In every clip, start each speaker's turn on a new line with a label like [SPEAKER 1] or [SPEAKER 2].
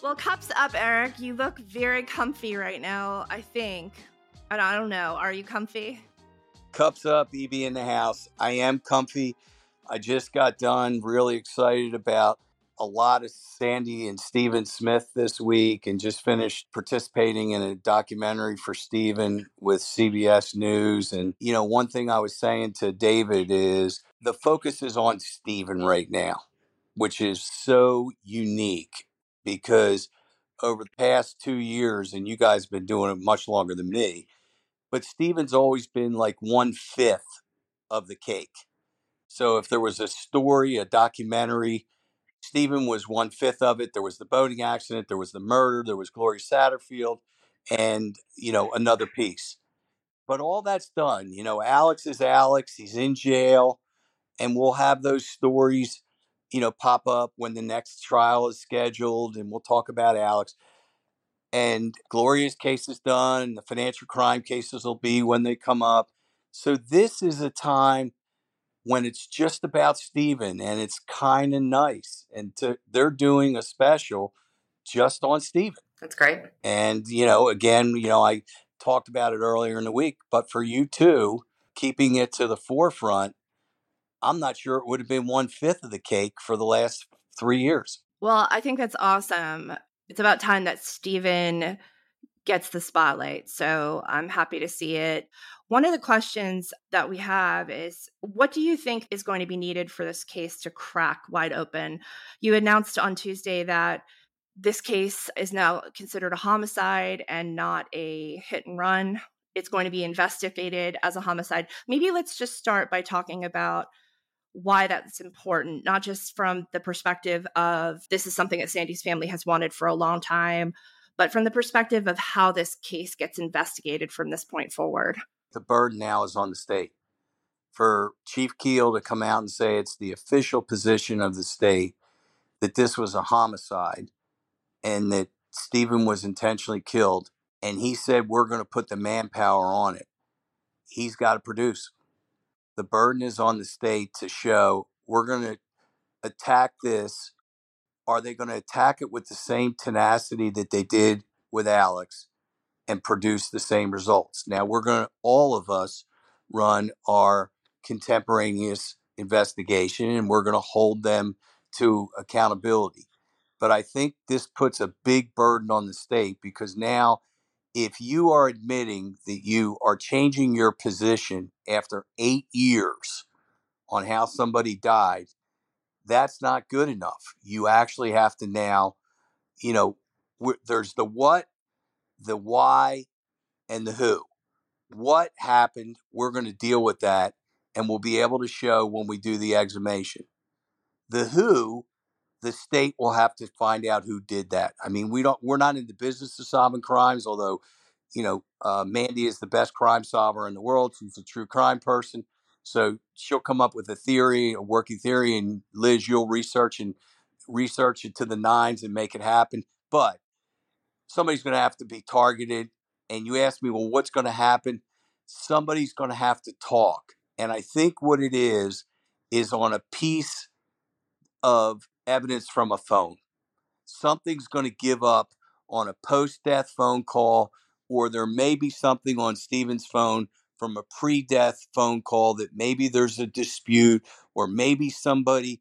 [SPEAKER 1] Well, cups up, Eric. You look very comfy right now, I think. I don't know. Are you comfy?
[SPEAKER 2] Cups up, EB in the house. I am comfy. I just got done really excited about a lot of Sandy and Stephen Smith this week and just finished participating in a documentary for Stephen with CBS News. And, you know, one thing I was saying to David is the focus is on Stephen right now, which is so unique because over the past two years, and you guys have been doing it much longer than me, but Stephen's always been like one fifth of the cake. So if there was a story, a documentary, Stephen was one fifth of it. There was the boating accident, there was the murder, there was Gloria Satterfield, and you know another piece. But all that's done. You know, Alex is Alex. He's in jail, and we'll have those stories you know, pop up when the next trial is scheduled, and we'll talk about Alex. And Gloria's case is done. and The financial crime cases will be when they come up. So this is a time when it's just about Stephen, and it's kind of nice. And to, they're doing a special just on Stephen.
[SPEAKER 3] That's great.
[SPEAKER 2] And you know, again, you know, I talked about it earlier in the week, but for you too, keeping it to the forefront I'm not sure it would have been one fifth of the cake for the last three years.
[SPEAKER 1] Well, I think that's awesome. It's about time that Stephen gets the spotlight. So I'm happy to see it. One of the questions that we have is what do you think is going to be needed for this case to crack wide open? You announced on Tuesday that this case is now considered a homicide and not a hit and run. It's going to be investigated as a homicide. Maybe let's just start by talking about why that's important, not just from the perspective of this is something that Sandy's family has wanted for a long time, but from the perspective of how this case gets investigated from this point forward.
[SPEAKER 2] The burden now is on the state. For Chief Keel to come out and say it's the official position of the state that this was a homicide and that Stephen was intentionally killed, and he said we're going to put the manpower on it, he's got to produce the burden is on the state to show we're going to attack this. Are they going to attack it with the same tenacity that they did with Alex and produce the same results? Now, we're going to, all of us, run our contemporaneous investigation and we're going to hold them to accountability. But I think this puts a big burden on the state because now if you are admitting that you are changing your position after eight years on how somebody died, that's not good enough. You actually have to now, you know, there's the what, the why, and the who. What happened? We're going to deal with that, and we'll be able to show when we do the exhumation. The who the state will have to find out who did that. I mean, we don't. We're not in the business of solving crimes, although, you know, uh, Mandy is the best crime solver in the world. She's a true crime person, so she'll come up with a theory, a working theory, and Liz, you'll research and research it to the nines and make it happen. But somebody's going to have to be targeted. And you ask me, well, what's going to happen? Somebody's going to have to talk. And I think what it is is on a piece of evidence from a phone. Something's going to give up on a post death phone call, or there may be something on Stephen's phone from a pre death phone call that maybe there's a dispute, or maybe somebody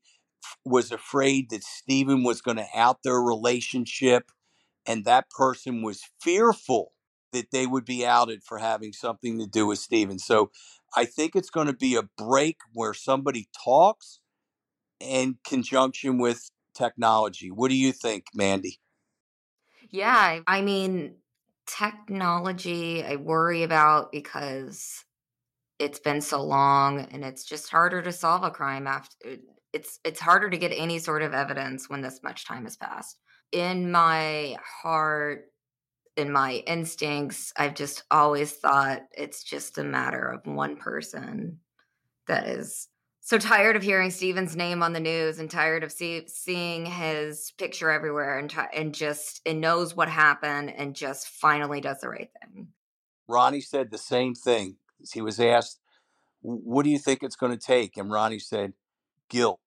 [SPEAKER 2] was afraid that Stephen was going to out their relationship, and that person was fearful that they would be outed for having something to do with Stephen. So I think it's going to be a break where somebody talks in conjunction with technology. What do you think, Mandy?
[SPEAKER 3] Yeah, I mean, technology I worry about because it's been so long and it's just harder to solve a crime after uh, it's it's harder to get any sort of evidence when this much time has passed. In my heart, in my instincts, I've just always thought it's just a matter of one person that is so tired of hearing Stephen's name on the news and tired of see, seeing his picture everywhere and and just and knows what happened and just finally does the right thing.
[SPEAKER 2] Ronnie said the same thing. He was asked, "What do you think it's going to take?" And Ronnie said, "Guilt.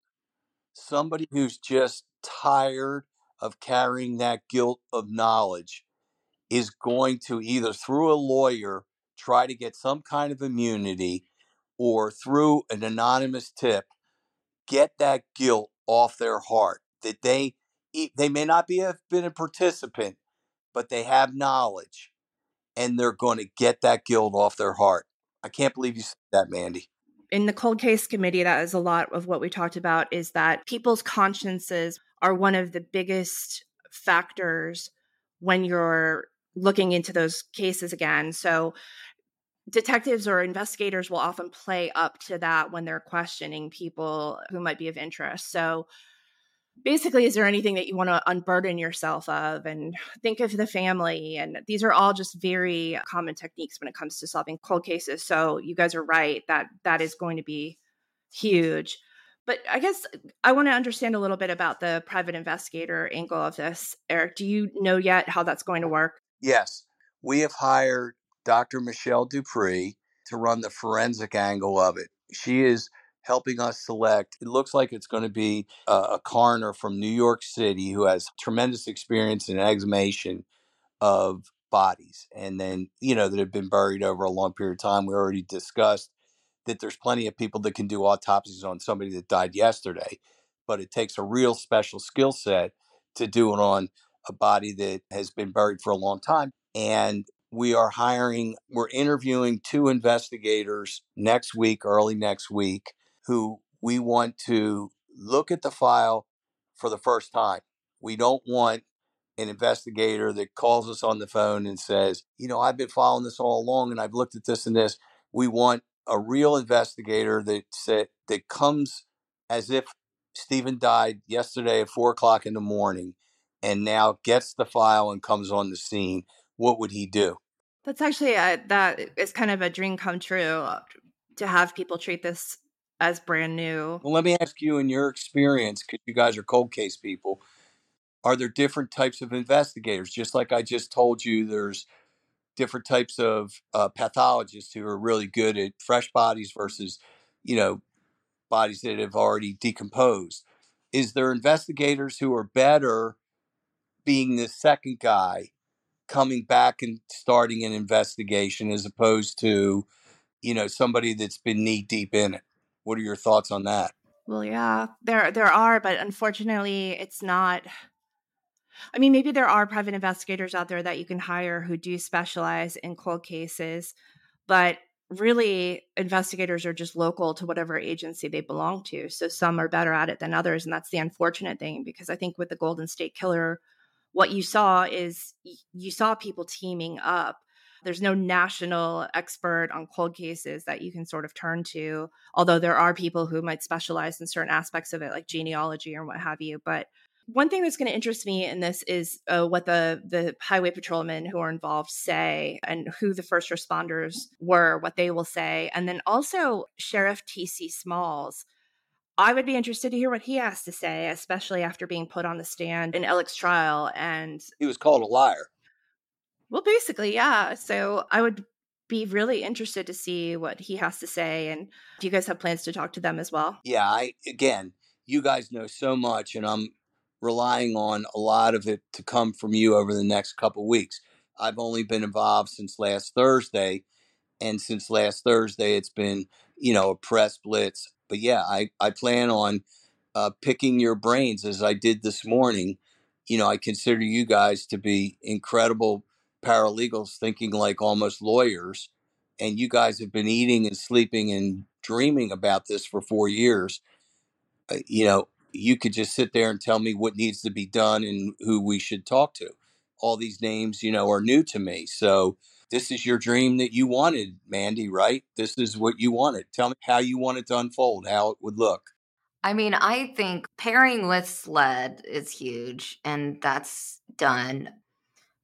[SPEAKER 2] Somebody who's just tired of carrying that guilt of knowledge is going to either through a lawyer try to get some kind of immunity or through an anonymous tip get that guilt off their heart that they they may not be have been a participant but they have knowledge and they're going to get that guilt off their heart. I can't believe you said that mandy.
[SPEAKER 1] In the cold case committee that is a lot of what we talked about is that people's consciences are one of the biggest factors when you're looking into those cases again. So detectives or investigators will often play up to that when they're questioning people who might be of interest. So basically is there anything that you want to unburden yourself of? And think of the family and these are all just very common techniques when it comes to solving cold cases. So you guys are right that that is going to be huge. But i guess i want to understand a little bit about the private investigator angle of this. Eric do you know yet how that's going to work?
[SPEAKER 2] Yes. We have hired Dr. Michelle Dupree to run the forensic angle of it. She is helping us select. It looks like it's going to be a, a coroner from New York City who has tremendous experience in exhumation of bodies and then, you know, that have been buried over a long period of time. We already discussed that there's plenty of people that can do autopsies on somebody that died yesterday, but it takes a real special skill set to do it on a body that has been buried for a long time. And we are hiring, we're interviewing two investigators next week, early next week, who we want to look at the file for the first time. We don't want an investigator that calls us on the phone and says, you know, I've been following this all along and I've looked at this and this. We want a real investigator that said that comes as if Stephen died yesterday at four o'clock in the morning and now gets the file and comes on the scene what would he do?
[SPEAKER 1] That's actually a, that is kind of a dream come true uh, to have people treat this as brand new.
[SPEAKER 2] Well, let me ask you, in your experience, because you guys are cold case people, are there different types of investigators? Just like I just told you, there's different types of uh, pathologists who are really good at fresh bodies versus, you know, bodies that have already decomposed. Is there investigators who are better being the second guy coming back and starting an investigation as opposed to, you know, somebody that's been knee deep in it. What are your thoughts on that?
[SPEAKER 1] Well, yeah, there there are, but unfortunately, it's not. I mean, maybe there are private investigators out there that you can hire who do specialize in cold cases, but really, investigators are just local to whatever agency they belong to. So some are better at it than others, and that's the unfortunate thing. Because I think with the Golden State Killer what you saw is you saw people teaming up. There's no national expert on cold cases that you can sort of turn to, although there are people who might specialize in certain aspects of it, like genealogy or what have you. But one thing that's going to interest me in this is uh, what the the highway patrolmen who are involved say and who the first responders were, what they will say, and then also Sheriff T.C. Smalls I would be interested to hear what he has to say, especially after being put on the stand in Alex's trial. And
[SPEAKER 2] he was called a liar.
[SPEAKER 1] Well, basically, yeah. So I would be really interested to see what he has to say. And do you guys have plans to talk to them as well?
[SPEAKER 2] Yeah, I again, you guys know so much, and I'm relying on a lot of it to come from you over the next couple weeks. I've only been involved since last Thursday, and since last Thursday, it's been you know a press blitz but yeah, I, I plan on uh, picking your brains as I did this morning. You know, I consider you guys to be incredible paralegals, thinking like almost lawyers. And you guys have been eating and sleeping and dreaming about this for four years. Uh, you know, you could just sit there and tell me what needs to be done and who we should talk to. All these names, you know, are new to me. So, this is your dream that you wanted, Mandy, right? This is what you wanted. Tell me how you want it to unfold, how it would look.
[SPEAKER 3] I mean, I think pairing with SLED is huge, and that's done.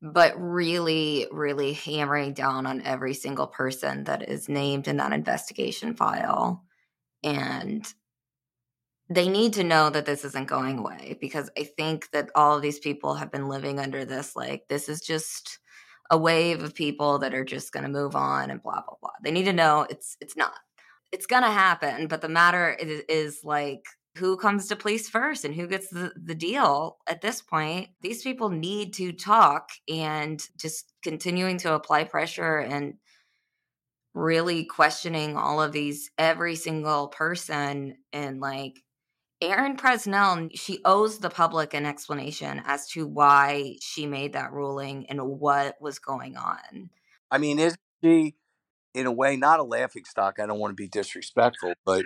[SPEAKER 3] But really, really hammering down on every single person that is named in that investigation file. And they need to know that this isn't going away because I think that all of these people have been living under this like, this is just a wave of people that are just going to move on and blah blah blah. They need to know it's it's not. It's going to happen, but the matter is, is like who comes to police first and who gets the, the deal at this point. These people need to talk and just continuing to apply pressure and really questioning all of these, every single person. And like Erin Presnell, she owes the public an explanation as to why she made that ruling and what was going on.
[SPEAKER 2] I mean, is she, in a way, not a laughing stock? I don't want to be disrespectful, but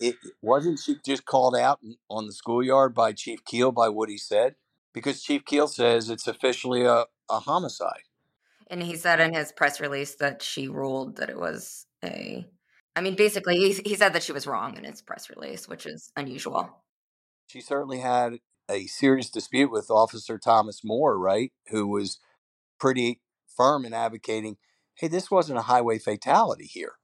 [SPEAKER 2] it wasn't she just called out on the schoolyard by Chief Keel by what he said because Chief Keel says it's officially a, a homicide.
[SPEAKER 3] And he said in his press release that she ruled that it was a. I mean, basically, he, he said that she was wrong in his press release, which is unusual.
[SPEAKER 2] She certainly had a serious dispute with Officer Thomas Moore, right? Who was pretty firm in advocating, hey, this wasn't a highway fatality here.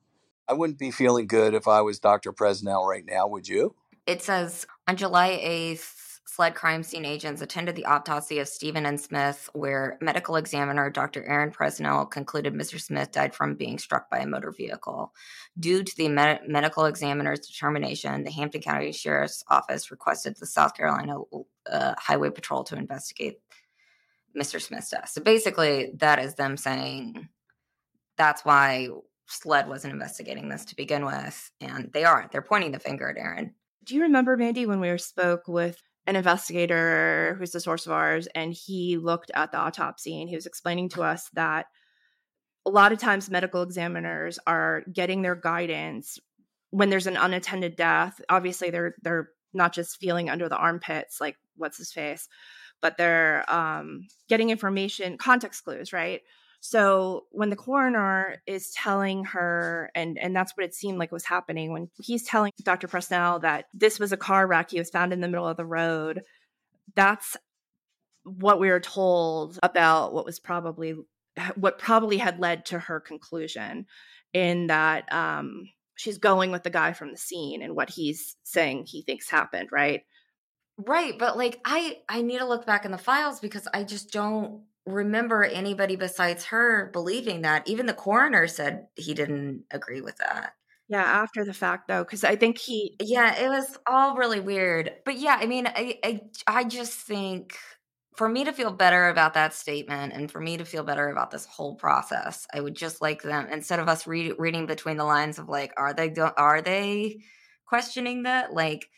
[SPEAKER 2] I wouldn't be feeling good if I was Dr. Presnell right now, would you?
[SPEAKER 3] It says on July 8th, SLED crime scene agents attended the autopsy of Stephen N. Smith, where medical examiner Dr. Erin Presnell concluded Mr. Smith died from being struck by a motor vehicle. Due to the med- medical examiner's determination, the Hampton County Sheriff's Office requested the South Carolina uh, Highway Patrol to investigate Mr. Smith's death. So basically, that is them saying that's why SLED wasn't investigating this to begin with, and they aren't. They're pointing the finger at Erin.
[SPEAKER 1] Do you remember, Mandy, when we spoke with an investigator who's the source of ours, and he looked at the autopsy and he was explaining to us that a lot of times medical examiners are getting their guidance when there's an unattended death. Obviously, they're they're not just feeling under the armpits like what's his face, but they're um, getting information, context clues, right? So when the coroner is telling her, and and that's what it seemed like was happening when he's telling Dr. Presnell that this was a car wreck, he was found in the middle of the road. That's what we were told about what was probably what probably had led to her conclusion in that um, she's going with the guy from the scene and what he's saying he thinks happened, right?
[SPEAKER 3] Right, but like I I need to look back in the files because I just don't remember anybody besides her believing that. Even the coroner said he didn't agree with that.
[SPEAKER 1] Yeah, after the fact though, because I think he.
[SPEAKER 3] Yeah, it was all really weird. But yeah, I mean, I, I I just think for me to feel better about that statement and for me to feel better about this whole process, I would just like them instead of us read, reading between the lines of like, are they are they questioning that? Like,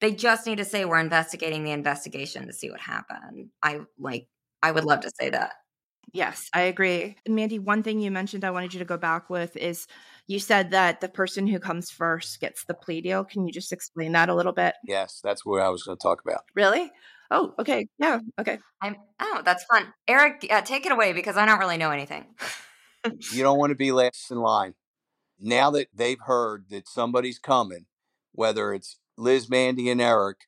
[SPEAKER 3] they just need to say we're investigating the investigation to see what happened. I like I would love to say that.
[SPEAKER 1] Yes, I agree. Mandy, one thing you mentioned I wanted you to go back with is you said that the person who comes first gets the plea deal. Can you just explain that a little bit?
[SPEAKER 2] Yes, that's what I was going to talk about.
[SPEAKER 1] Really? Oh, okay. Yeah, okay.
[SPEAKER 3] I'm Oh, that's fun. Eric, uh, take it away because I don't really know anything.
[SPEAKER 2] you don't want to be last in line. Now that they've heard that somebody's coming, whether it's Liz, Mandy, and Eric,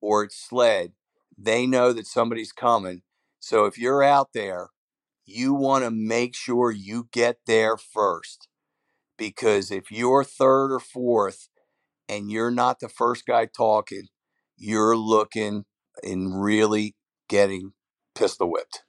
[SPEAKER 2] or it's SLED, they know that somebody's coming so if you're out there, you want to make sure you get there first. Because if you're third or fourth and you're not the first guy talking, you're looking and really getting pistol whipped.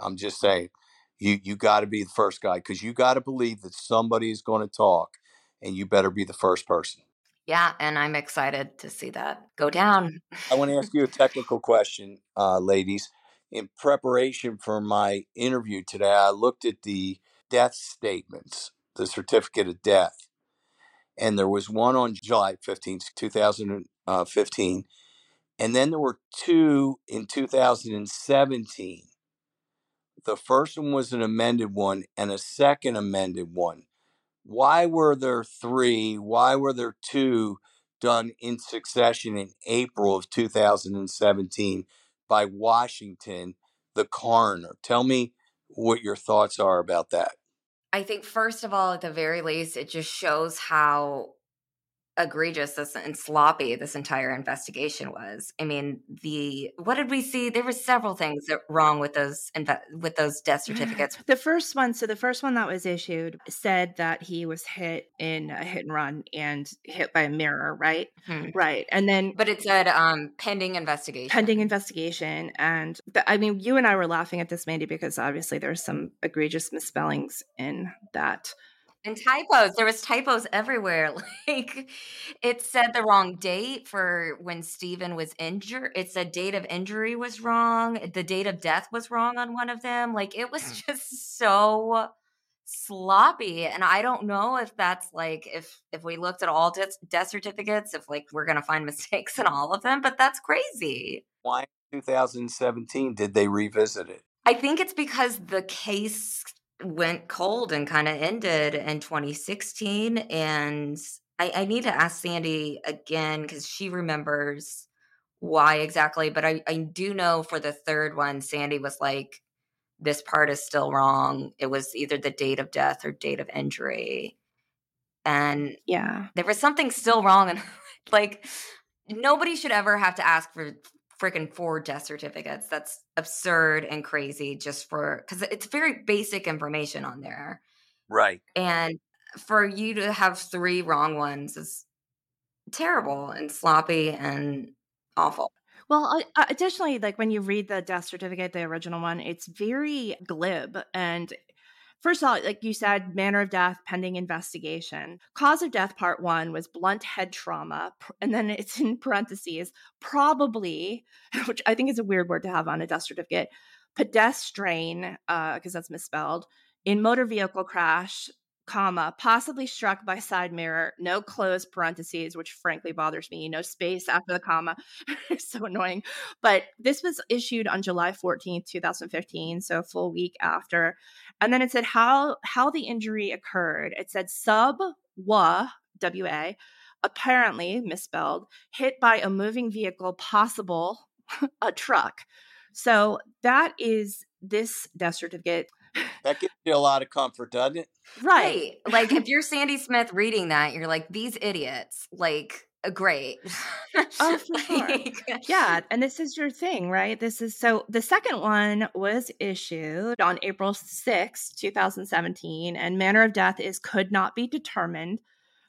[SPEAKER 2] I'm just saying, you you got to be the first guy because you got to believe that somebody is going to talk, and you better be the first person.
[SPEAKER 3] Yeah, and I'm excited to see that go down.
[SPEAKER 2] I want to ask you a technical question, uh, ladies in preparation for my interview today, I looked at the death statements, the certificate of death, and there was one on July uh, 15, 2015, and then there were two in 2017. The first one was an amended one, and a second amended one. Why were there three? Why were there two done in succession in April of 2017? By Washington, the coroner. Tell me what your thoughts are about that.
[SPEAKER 3] I think, first of all, at the very least, it just shows how egregious this and sloppy this entire investigation was. I mean, the what did we see? There were several things that wrong with those with those death certificates.
[SPEAKER 1] The first one, so the first one that was issued said that he was hit in a hit and run and hit by a mirror, right? Hmm. Right. And then
[SPEAKER 3] But it said um pending investigation.
[SPEAKER 1] Pending investigation and the, I mean, you and I were laughing at this Mandy because obviously there's some egregious misspellings in that
[SPEAKER 3] And typos. There was typos everywhere. Like it said the wrong date for when Stephen was injured. It said date of injury was wrong. The date of death was wrong on one of them. Like it was
[SPEAKER 2] Mm.
[SPEAKER 3] just so sloppy and i don't know if that's like if if we looked at all death, death certificates if like we're gonna find mistakes in all of them but that's crazy
[SPEAKER 2] Why in 2017 did they revisit it?
[SPEAKER 3] I think it's because the case went cold and kind of ended in 2016. And I, I need to ask Sandy again because she remembers why exactly. But I, I do know for the third one, Sandy was like, this part is still wrong. It was either the date of death or date of injury. And
[SPEAKER 1] Yeah.
[SPEAKER 3] there was something still wrong. And like, nobody should ever have to ask for freaking four death certificates. That's absurd and crazy just for because it's very basic information on there.
[SPEAKER 2] Right.
[SPEAKER 3] And for you to have three wrong ones is terrible and sloppy and awful.
[SPEAKER 1] Well, additionally, like when you read the death certificate, the original one, it's very glib. And first of all, like you said, manner of death pending investigation. Cause of death, part one, was blunt head trauma. And then it's in parentheses, probably, which I think is a weird word to have on a death certificate, pedestrian, uh, because that's misspelled, in motor vehicle crash, comma, possibly struck by side mirror, no closed parentheses, which frankly bothers me, no space after the comma. so annoying. But this was issued on July 14th, 2015, so a full week after. And then it said how how the injury occurred. It said sub wa wa apparently misspelled hit by a moving vehicle possible a truck. So that is this death certificate.
[SPEAKER 2] That gives you a lot of comfort, doesn't it?
[SPEAKER 1] Right.
[SPEAKER 3] Right. like if you're Sandy Smith reading that, you're like, these idiots. Like, great.
[SPEAKER 1] Oh, for sure.
[SPEAKER 3] Like,
[SPEAKER 1] Yeah, and this is your thing, right? This is so the second one was issued on April 6, 2017, and manner of death is could not be determined.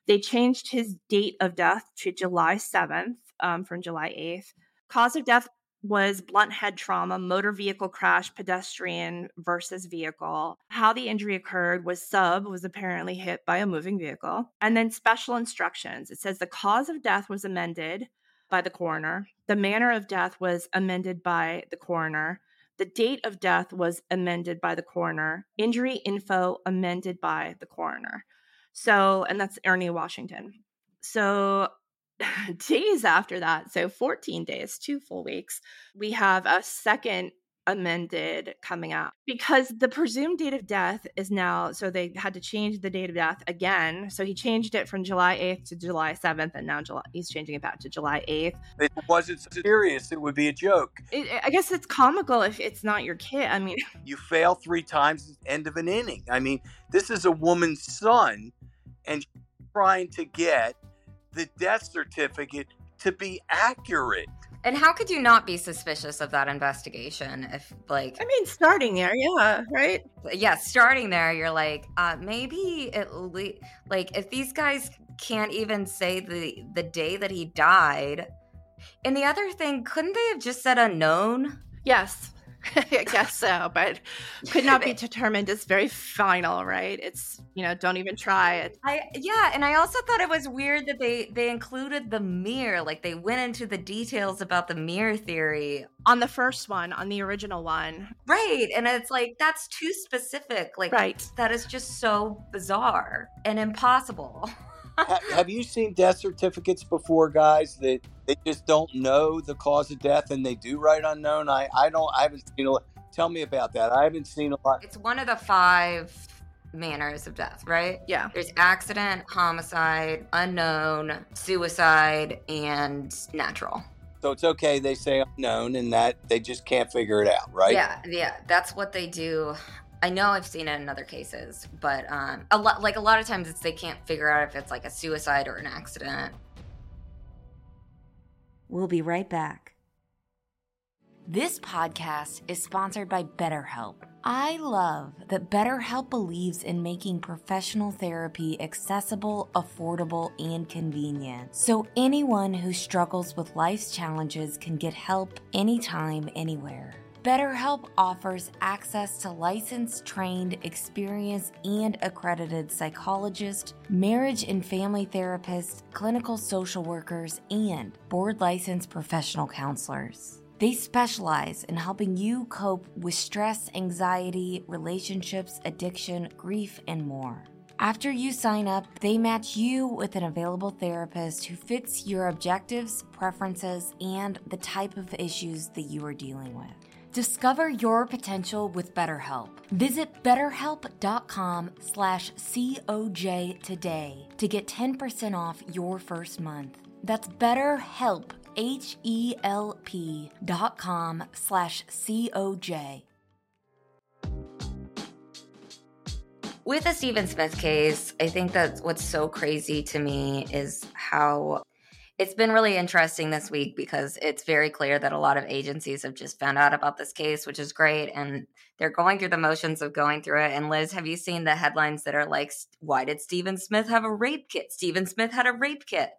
[SPEAKER 1] They changed his date of death to July 7th um, from July 8th. Cause of death was blunt head trauma, motor vehicle crash, pedestrian versus vehicle. How the injury occurred was sub was apparently hit by a moving vehicle. And then special instructions. It says the cause of death was amended by the coroner. The manner of death was amended by the coroner. The date of death was amended by the coroner. Injury info amended by the coroner. So, and that's Ernie Washington. So, days after that, so 14 days, two full weeks, we have a second amended coming out because the presumed date of death is now so they had to change the date of death again so he changed it from july 8th to july 7th and now july, he's changing it back to july 8th
[SPEAKER 2] it wasn't serious, it would be a joke.
[SPEAKER 1] it, i guess it's comical if it's not your kid i mean
[SPEAKER 2] You fail three times, end of an inning. I mean, this is a woman's son, and trying to get the death certificate to be accurate.
[SPEAKER 3] and how could you not be suspicious of that investigation if, like,
[SPEAKER 1] i mean starting there yeah right
[SPEAKER 3] yeah, starting there, you're like, uh, maybe at least, like, if these guys can't even say the the day that he died, and the other thing, couldn't they have just said unknown?
[SPEAKER 1] yes i guess so but could not be determined it's very final right it's you know don't even try it
[SPEAKER 3] I yeah, and I also thought it was weird that they they included the mirror, like they went into the details about the mirror theory,
[SPEAKER 1] on the first one on the original one
[SPEAKER 3] right? And it's like that's too specific, like
[SPEAKER 1] right
[SPEAKER 3] that is just so bizarre and impossible.
[SPEAKER 2] Ha- have you seen death certificates before, guys? That they just don't know the cause of death and they do write unknown. I, I don't. I haven't seen a lot. Tell me about that. I haven't seen a lot.
[SPEAKER 3] It's one of the five manners of death, right?
[SPEAKER 1] yeah
[SPEAKER 3] There's accident, homicide, unknown, suicide, and natural.
[SPEAKER 2] So it's okay. They say unknown, and that they just can't figure it out, right?
[SPEAKER 3] Yeah, yeah, that's what they do. I know I've seen it in other cases, but um, a lot like a lot of times it's they can't figure out if it's like a suicide or an accident.
[SPEAKER 4] We'll be right back. This podcast is sponsored by BetterHelp. I love that BetterHelp believes in making professional therapy accessible, affordable, and convenient. So anyone who struggles with life's challenges can get help anytime, anywhere. BetterHelp offers access to licensed, trained, experienced, and accredited psychologists, marriage and family therapists, clinical social workers, and board licensed professional counselors. They specialize in helping you cope with stress, anxiety, relationships, addiction, grief, and more. After you sign up, they match you with an available therapist who fits your objectives, preferences, and the type of issues that you are dealing with. Discover your potential with BetterHelp. Visit betterhelp.com slash COJ today to get 10% off your first month. That's betterhelp, H-E-L-P dot com slash C-O-J.
[SPEAKER 3] With the Stephen Smith case, I think that what's so crazy to me is how it's been really interesting this week because it's very clear that a lot of agencies have just found out about this case, which is great. And they're going through the motions of going through it. And Liz, have you seen the headlines that are like, why did Stephen Smith have a rape kit? Stephen Smith had a rape kit.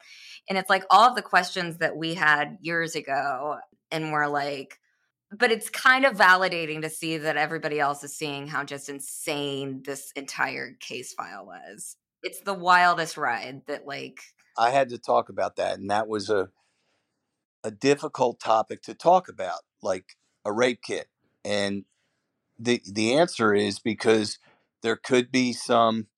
[SPEAKER 3] And it's like all of the questions that we had years ago. And we're like, but it's kind of validating to see that everybody else is seeing how just insane this entire case file was. It's the wildest ride that, like,
[SPEAKER 2] I had to talk about that, and that was a a difficult topic to talk about, like a rape kit. And the the answer is because there could be some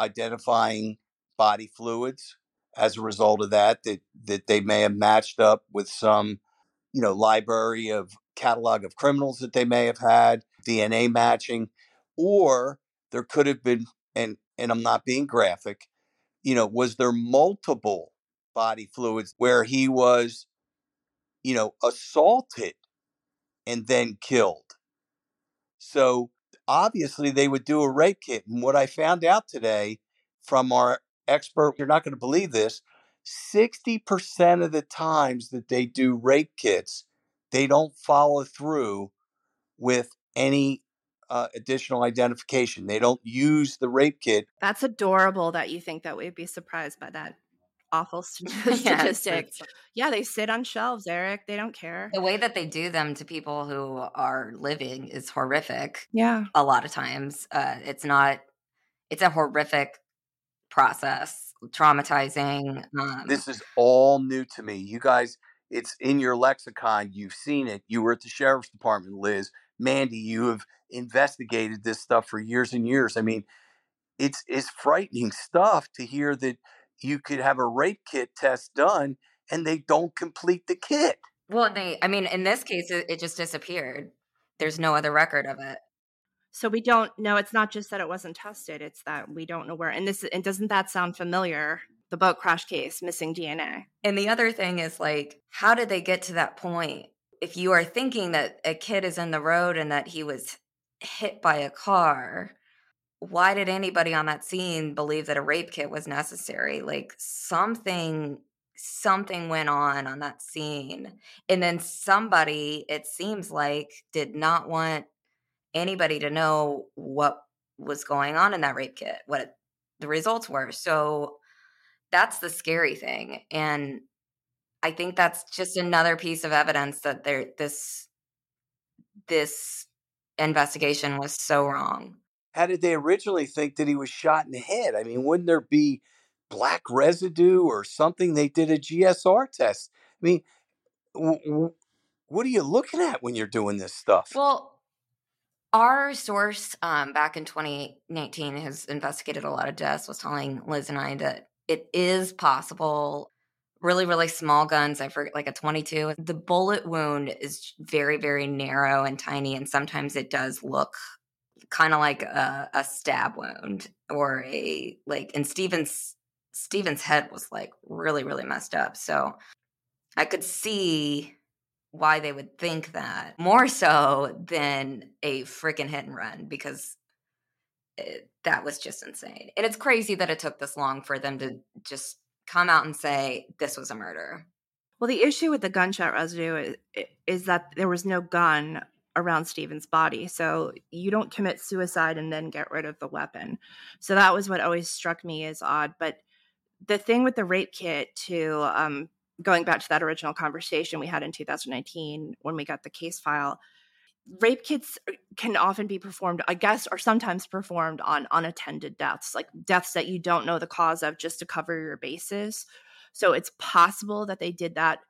[SPEAKER 2] identifying body fluids as a result of that that that they may have matched up with some you know library of catalog of criminals that they may have had DNA matching or there could have been and and I'm not being graphic you know, was there multiple body fluids where he was, you know, assaulted and then killed? So obviously they would do a rape kit. And what I found out today from our expert, you're not going to believe this, 60% of the times that they do rape kits, they don't follow through with any uh, additional identification. They don't use the rape kit.
[SPEAKER 1] That's adorable that you think that we'd be surprised by that awful statistic. yeah, yeah, they sit on shelves, Eric. They don't care.
[SPEAKER 3] The way that they do them to people who are living is horrific.
[SPEAKER 1] Yeah.
[SPEAKER 3] A lot of times. Uh, it's not, it's a horrific process, traumatizing. Um,
[SPEAKER 2] this is all new to me. You guys, it's in your lexicon. You've seen it. You were at the sheriff's department, Liz. Mandy, you have investigated this stuff for years and years. I mean, it's it's frightening stuff to hear that you could have a rape kit test done and they don't complete the kit.
[SPEAKER 3] Well, they I mean, in this case it, it just disappeared. There's no other record of it.
[SPEAKER 1] So we don't know it's not just that it wasn't tested, it's that we don't know where and this and doesn't that sound familiar? The boat crash case, missing DNA.
[SPEAKER 3] And the other thing is like, how did they get to that point? If you are thinking that a kid is in the road and that he was hit by a car, why did anybody on that scene believe that a rape kit was necessary? Like something something went on on that scene. And then somebody it seems like did not want anybody to know what was going on in that rape kit, what the results were. So that's the scary thing and I think that's just another piece of evidence that there this this investigation was so wrong.
[SPEAKER 2] How did they originally think that he was shot in the head? I mean, wouldn't there be black residue or something? They did a GSR test. I mean, w- w- what are you looking at when you're doing this stuff?
[SPEAKER 3] Well, our source um, back in 2019 has investigated a lot of deaths, was telling Liz and I that it is possible really really small guns i forget like a 22 the bullet wound is very very narrow and tiny and sometimes it does look kind of like a, a, stab wound or a like and stevens stevens head was like really really messed up so i could see why they would think that more so than a freaking hit and run because it, that was just insane. And it's crazy that it took this long for them to just come out and say this was a murder.
[SPEAKER 1] Well, the issue with the gunshot residue is, is that there was no gun around Stephen's body. So you don't commit suicide and then get rid of the weapon. So that was what always struck me as odd. But the thing with the rape kit, to um, going back to that original conversation we had in 2019 when we got the case file, rape kits uh, can often be performed, I guess, or sometimes performed on unattended deaths, like deaths that you don't know the cause of just to cover your bases. So it's possible that they did that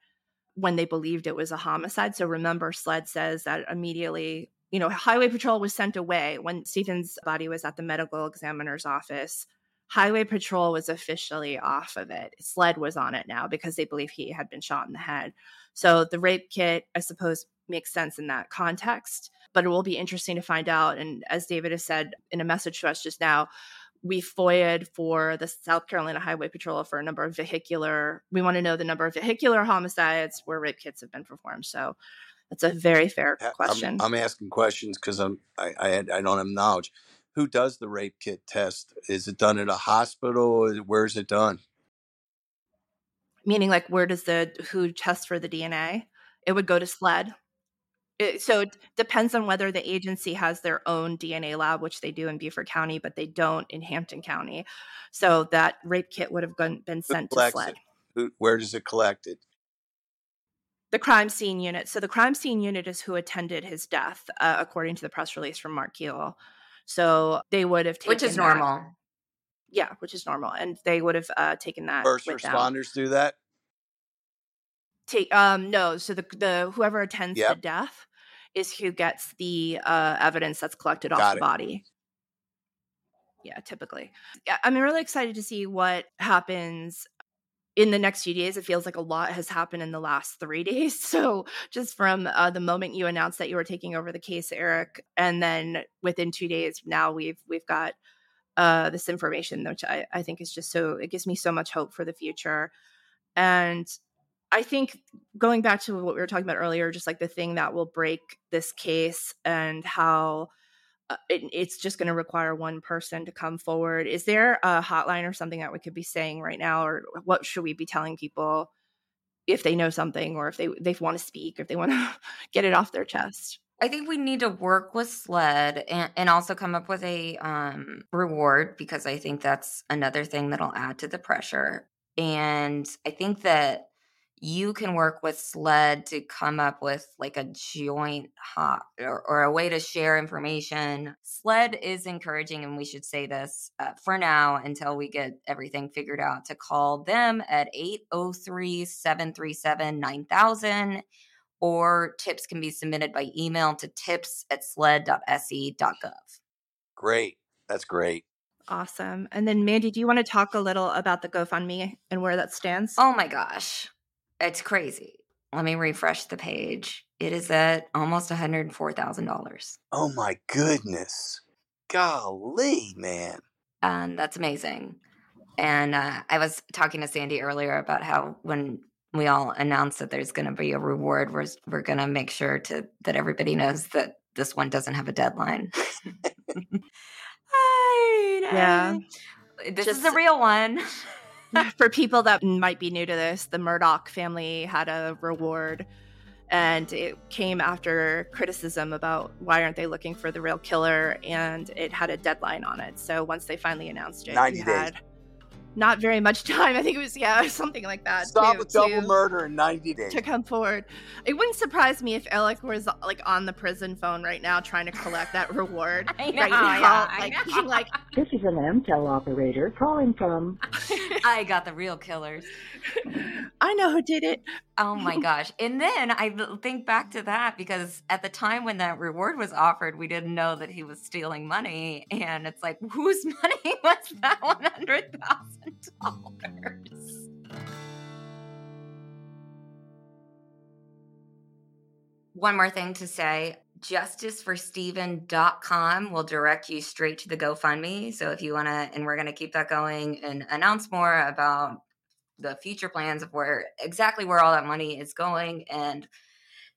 [SPEAKER 1] when they believed it was a homicide. So remember, SLED says that immediately, you know, Highway Patrol was sent away when Stephen's body was at the medical examiner's office. Highway Patrol was officially off of it. SLED was on it now because they believe he had been shot in the head. So the rape kit, I suppose, makes sense in that context. But it will be interesting to find out. And as David has said in a message to us just now, we FOIA'd for the South Carolina Highway Patrol for a number of vehicular. We want to know the number of vehicular homicides where rape kits have been performed. So that's a very fair question.
[SPEAKER 2] I'm, I'm asking questions because I'm I, I I don't have knowledge. Who does the rape kit test? Is it done at a hospital? Where is it done?
[SPEAKER 1] Meaning, like, where does the who test for the DNA? It would go to SLED. It, so it depends on whether the agency has their own DNA lab, which they do in Beaufort County, but they don't in Hampton County. So that rape kit would have been, been sent to SLED.
[SPEAKER 2] Who, where does it collect it?
[SPEAKER 1] The crime scene unit. So the crime scene unit is who attended his death, uh, according to the press release from Mark Keel. So they would have taken
[SPEAKER 3] which is normal.
[SPEAKER 1] Yeah, which is normal, and they would have uh, taken that.
[SPEAKER 2] First responders them. do that.
[SPEAKER 1] Take um no, so the the whoever attends yep. the death is who gets the uh, evidence that's collected Got off it. the body. Yeah, typically. Yeah, I'm really excited to see what happens in the next few days. It feels like a lot has happened in the last three days. So, just from uh, the moment you announced that you were taking over the case, Eric, and then within two days, now we've we've got uh, this information, which I, I think is just so it gives me so much hope for the future. And I think going back to what we were talking about earlier, just like the thing that will break this case and how uh, it, it's just going to require one person to come forward. Is there a hotline or something that we could be saying right now, or what should we be telling people if they know something, or if they they want to speak, or if they want to get it off their chest?
[SPEAKER 3] I think we need to work with SLED and, and also come up with a um, reward because I think that's another thing that'll add to the pressure. And I think that you can work with SLED to come up with like a joint hop or, or, a way to share information. SLED is encouraging, and we should say this uh, for now until we get everything figured out, to call them at 803 737 9000 or tips can be submitted by email to tips at sled.sc.gov.
[SPEAKER 2] Great. That's great.
[SPEAKER 1] Awesome. And then, Mandy, do you want to talk a little about the GoFundMe and where that stands?
[SPEAKER 3] Oh my gosh. It's crazy. Let me refresh the page. It is at almost $104,000.
[SPEAKER 2] Oh my goodness. Golly, man.
[SPEAKER 3] And that's amazing. And uh, I was talking to Sandy earlier about how when we all announce that there's going to be a reward, we're, we're going to make sure to that everybody knows that this one doesn't have a deadline.
[SPEAKER 1] yeah.
[SPEAKER 3] This Just, is a real one.
[SPEAKER 1] for people that might be new to this, the Murdaugh family had a reward and it came after criticism about why aren't they looking for the real killer and it had a deadline on it. So once they finally announced it,
[SPEAKER 2] 90 days.
[SPEAKER 1] had not very much time. I think it was yeah, something like that.
[SPEAKER 2] Stop too, a double to, murder in ninety days
[SPEAKER 1] to come forward. It wouldn't surprise me if Alex was like on the prison phone right now trying to collect that reward.
[SPEAKER 3] I know,
[SPEAKER 1] right
[SPEAKER 3] now,
[SPEAKER 1] yeah, like being like,
[SPEAKER 5] "This is an MTEL operator calling from."
[SPEAKER 3] I got the real killers.
[SPEAKER 1] I know who did it.
[SPEAKER 3] Oh my gosh! And then I think back to that because at the time when that reward was offered, we didn't know that he was stealing money, and it's like, whose money was that one hundred thousand? Dollars. One more thing to say justiceforstephen.com will direct you straight to the GoFundMe. So if you want to, and we're going to keep that going and announce more about the future plans of where exactly where all that money is going. And,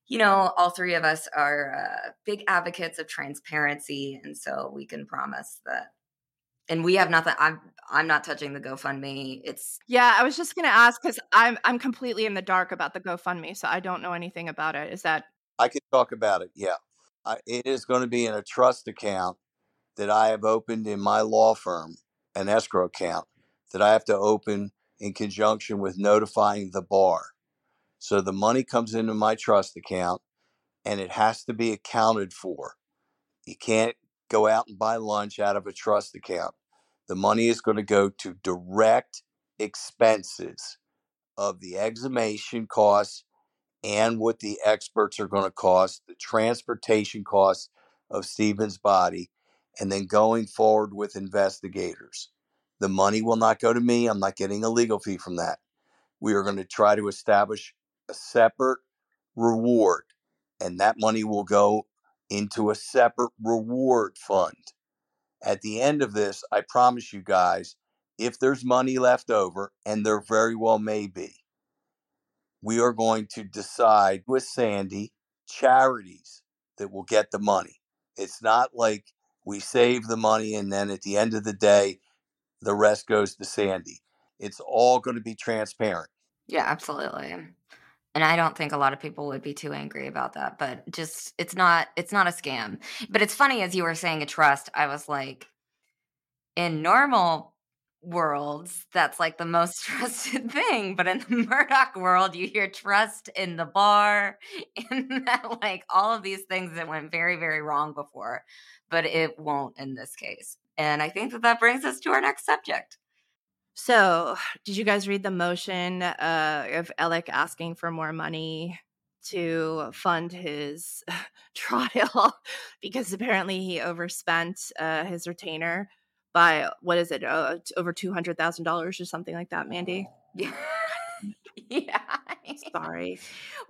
[SPEAKER 3] you know, all three of us are uh, big advocates of transparency. And so we can promise that and we have nothing i'm i'm not touching the gofundme it's
[SPEAKER 1] yeah i was just going to ask because i'm i'm completely in the dark about the gofundme so i don't know anything about it is that
[SPEAKER 2] i can talk about it yeah I, it is going to be in a trust account that i have opened in my law firm an escrow account that i have to open in conjunction with notifying the bar so the money comes into my trust account and it has to be accounted for. You can't go out and buy lunch out of a trust account. The money is going to go to direct expenses of the exhumation costs and what the experts are going to cost, the transportation costs of Stephen's body, and then going forward with investigators. The money will not go to me. I'm not getting a legal fee from that. We are going to try to establish a separate reward, and that money will go into a separate reward fund. At the end of this, I promise you guys, if there's money left over, and there very well may be, we are going to decide with Sandy charities that will get the money. It's not like we save the money and then at the end of the day, the rest goes to Sandy. It's all going to be transparent.
[SPEAKER 3] Yeah, absolutely. And I don't think a lot of people would be too angry about that, but just it's not it's not a scam. But it's funny as you were saying a trust, I was like in normal worlds, that's like the most trusted thing. But in the Murdaugh world, you hear trust in the bar, and that, like all of these things that went very, very wrong before, but it won't in this case. And I think that that brings us to our next subject.
[SPEAKER 1] So, did you guys read the motion uh, of Alec asking for more money to fund his trial because apparently he overspent uh, his retainer by what is it uh, over two hundred thousand dollars or something like that, Mandy?
[SPEAKER 3] Yeah. yeah.
[SPEAKER 1] Sorry.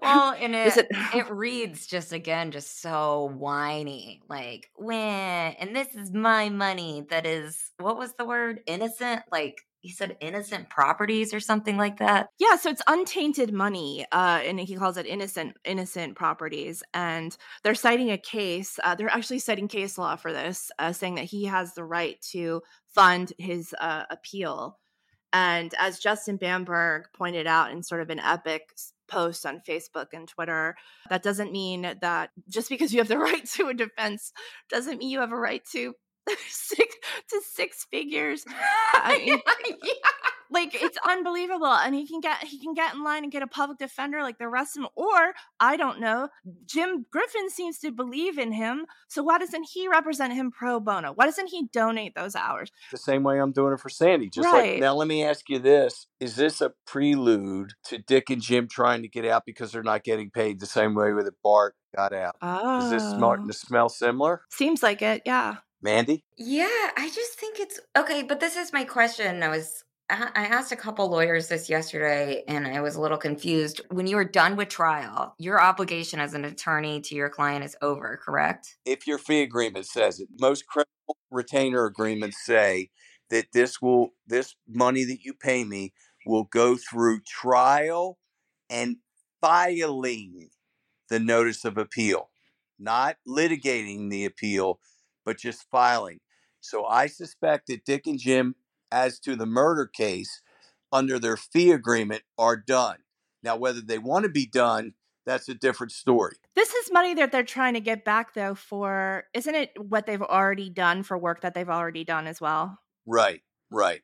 [SPEAKER 3] Well, and it,
[SPEAKER 1] it-
[SPEAKER 3] it reads just again, just so whiny. Like, when and this is my money that is what was the word? Innocent? Like he said innocent properties or something like that.
[SPEAKER 1] Yeah, so it's untainted money, uh, and he calls it innocent innocent properties. And they're citing a case. Uh, they're actually citing case law for this, uh, saying that he has the right to fund his uh, appeal. And as Justin Bamberg pointed out in sort of an epic post on Facebook and Twitter, that doesn't mean that just because you have the right to a defense doesn't mean you have a right to six to six figures. Uh, I mean,
[SPEAKER 3] yeah.
[SPEAKER 1] like it's unbelievable and he can get he can get in line and get a public defender like the rest of them or i don't know jim griffin seems to believe in him so why doesn't he represent him pro bono why doesn't he donate those hours
[SPEAKER 2] The same way I'm doing it for Sandy. Just
[SPEAKER 1] Right.
[SPEAKER 2] like now, let me ask you this: Is this a prelude to Dick and Jim trying to get out because they're not getting paid the same way with that Bart got out?
[SPEAKER 1] oh
[SPEAKER 2] Does this smart oh. to smell similar,
[SPEAKER 1] seems like it yeah
[SPEAKER 2] Mandy?
[SPEAKER 3] Yeah, I just think it's okay. But this is my question. I was I asked a couple lawyers this yesterday, and I was a little confused. When you are done with trial, your obligation as an attorney to your client is over, correct?
[SPEAKER 2] If your fee agreement says it, most criminal retainer agreements say that this will this money that you pay me will go through trial and filing the notice of appeal, not litigating the appeal, but just filing. So I suspect that Dick and Jim, as to the murder case, under their fee agreement, are done. Now, whether they want to be done, that's a different story.
[SPEAKER 1] this is money that they're trying to get back though for isn't it what they've already done for work that they've already done as well
[SPEAKER 2] Right, right.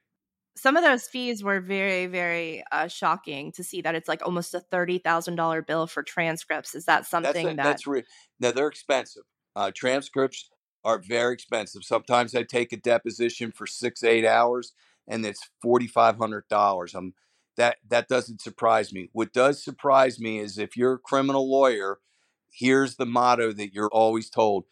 [SPEAKER 1] some of those fees were very very uh, shocking to see that it's like almost a $30000 bill for transcripts is that
[SPEAKER 2] That's
[SPEAKER 1] something
[SPEAKER 2] a,
[SPEAKER 1] that
[SPEAKER 2] that's re- now they're expensive. Uh, transcripts are very expensive. Sometimes I take a deposition for six eight hours, and it's forty five hundred dollars. Um, that that doesn't surprise me. What does surprise me is if you're a criminal lawyer, here's the motto that you're always told: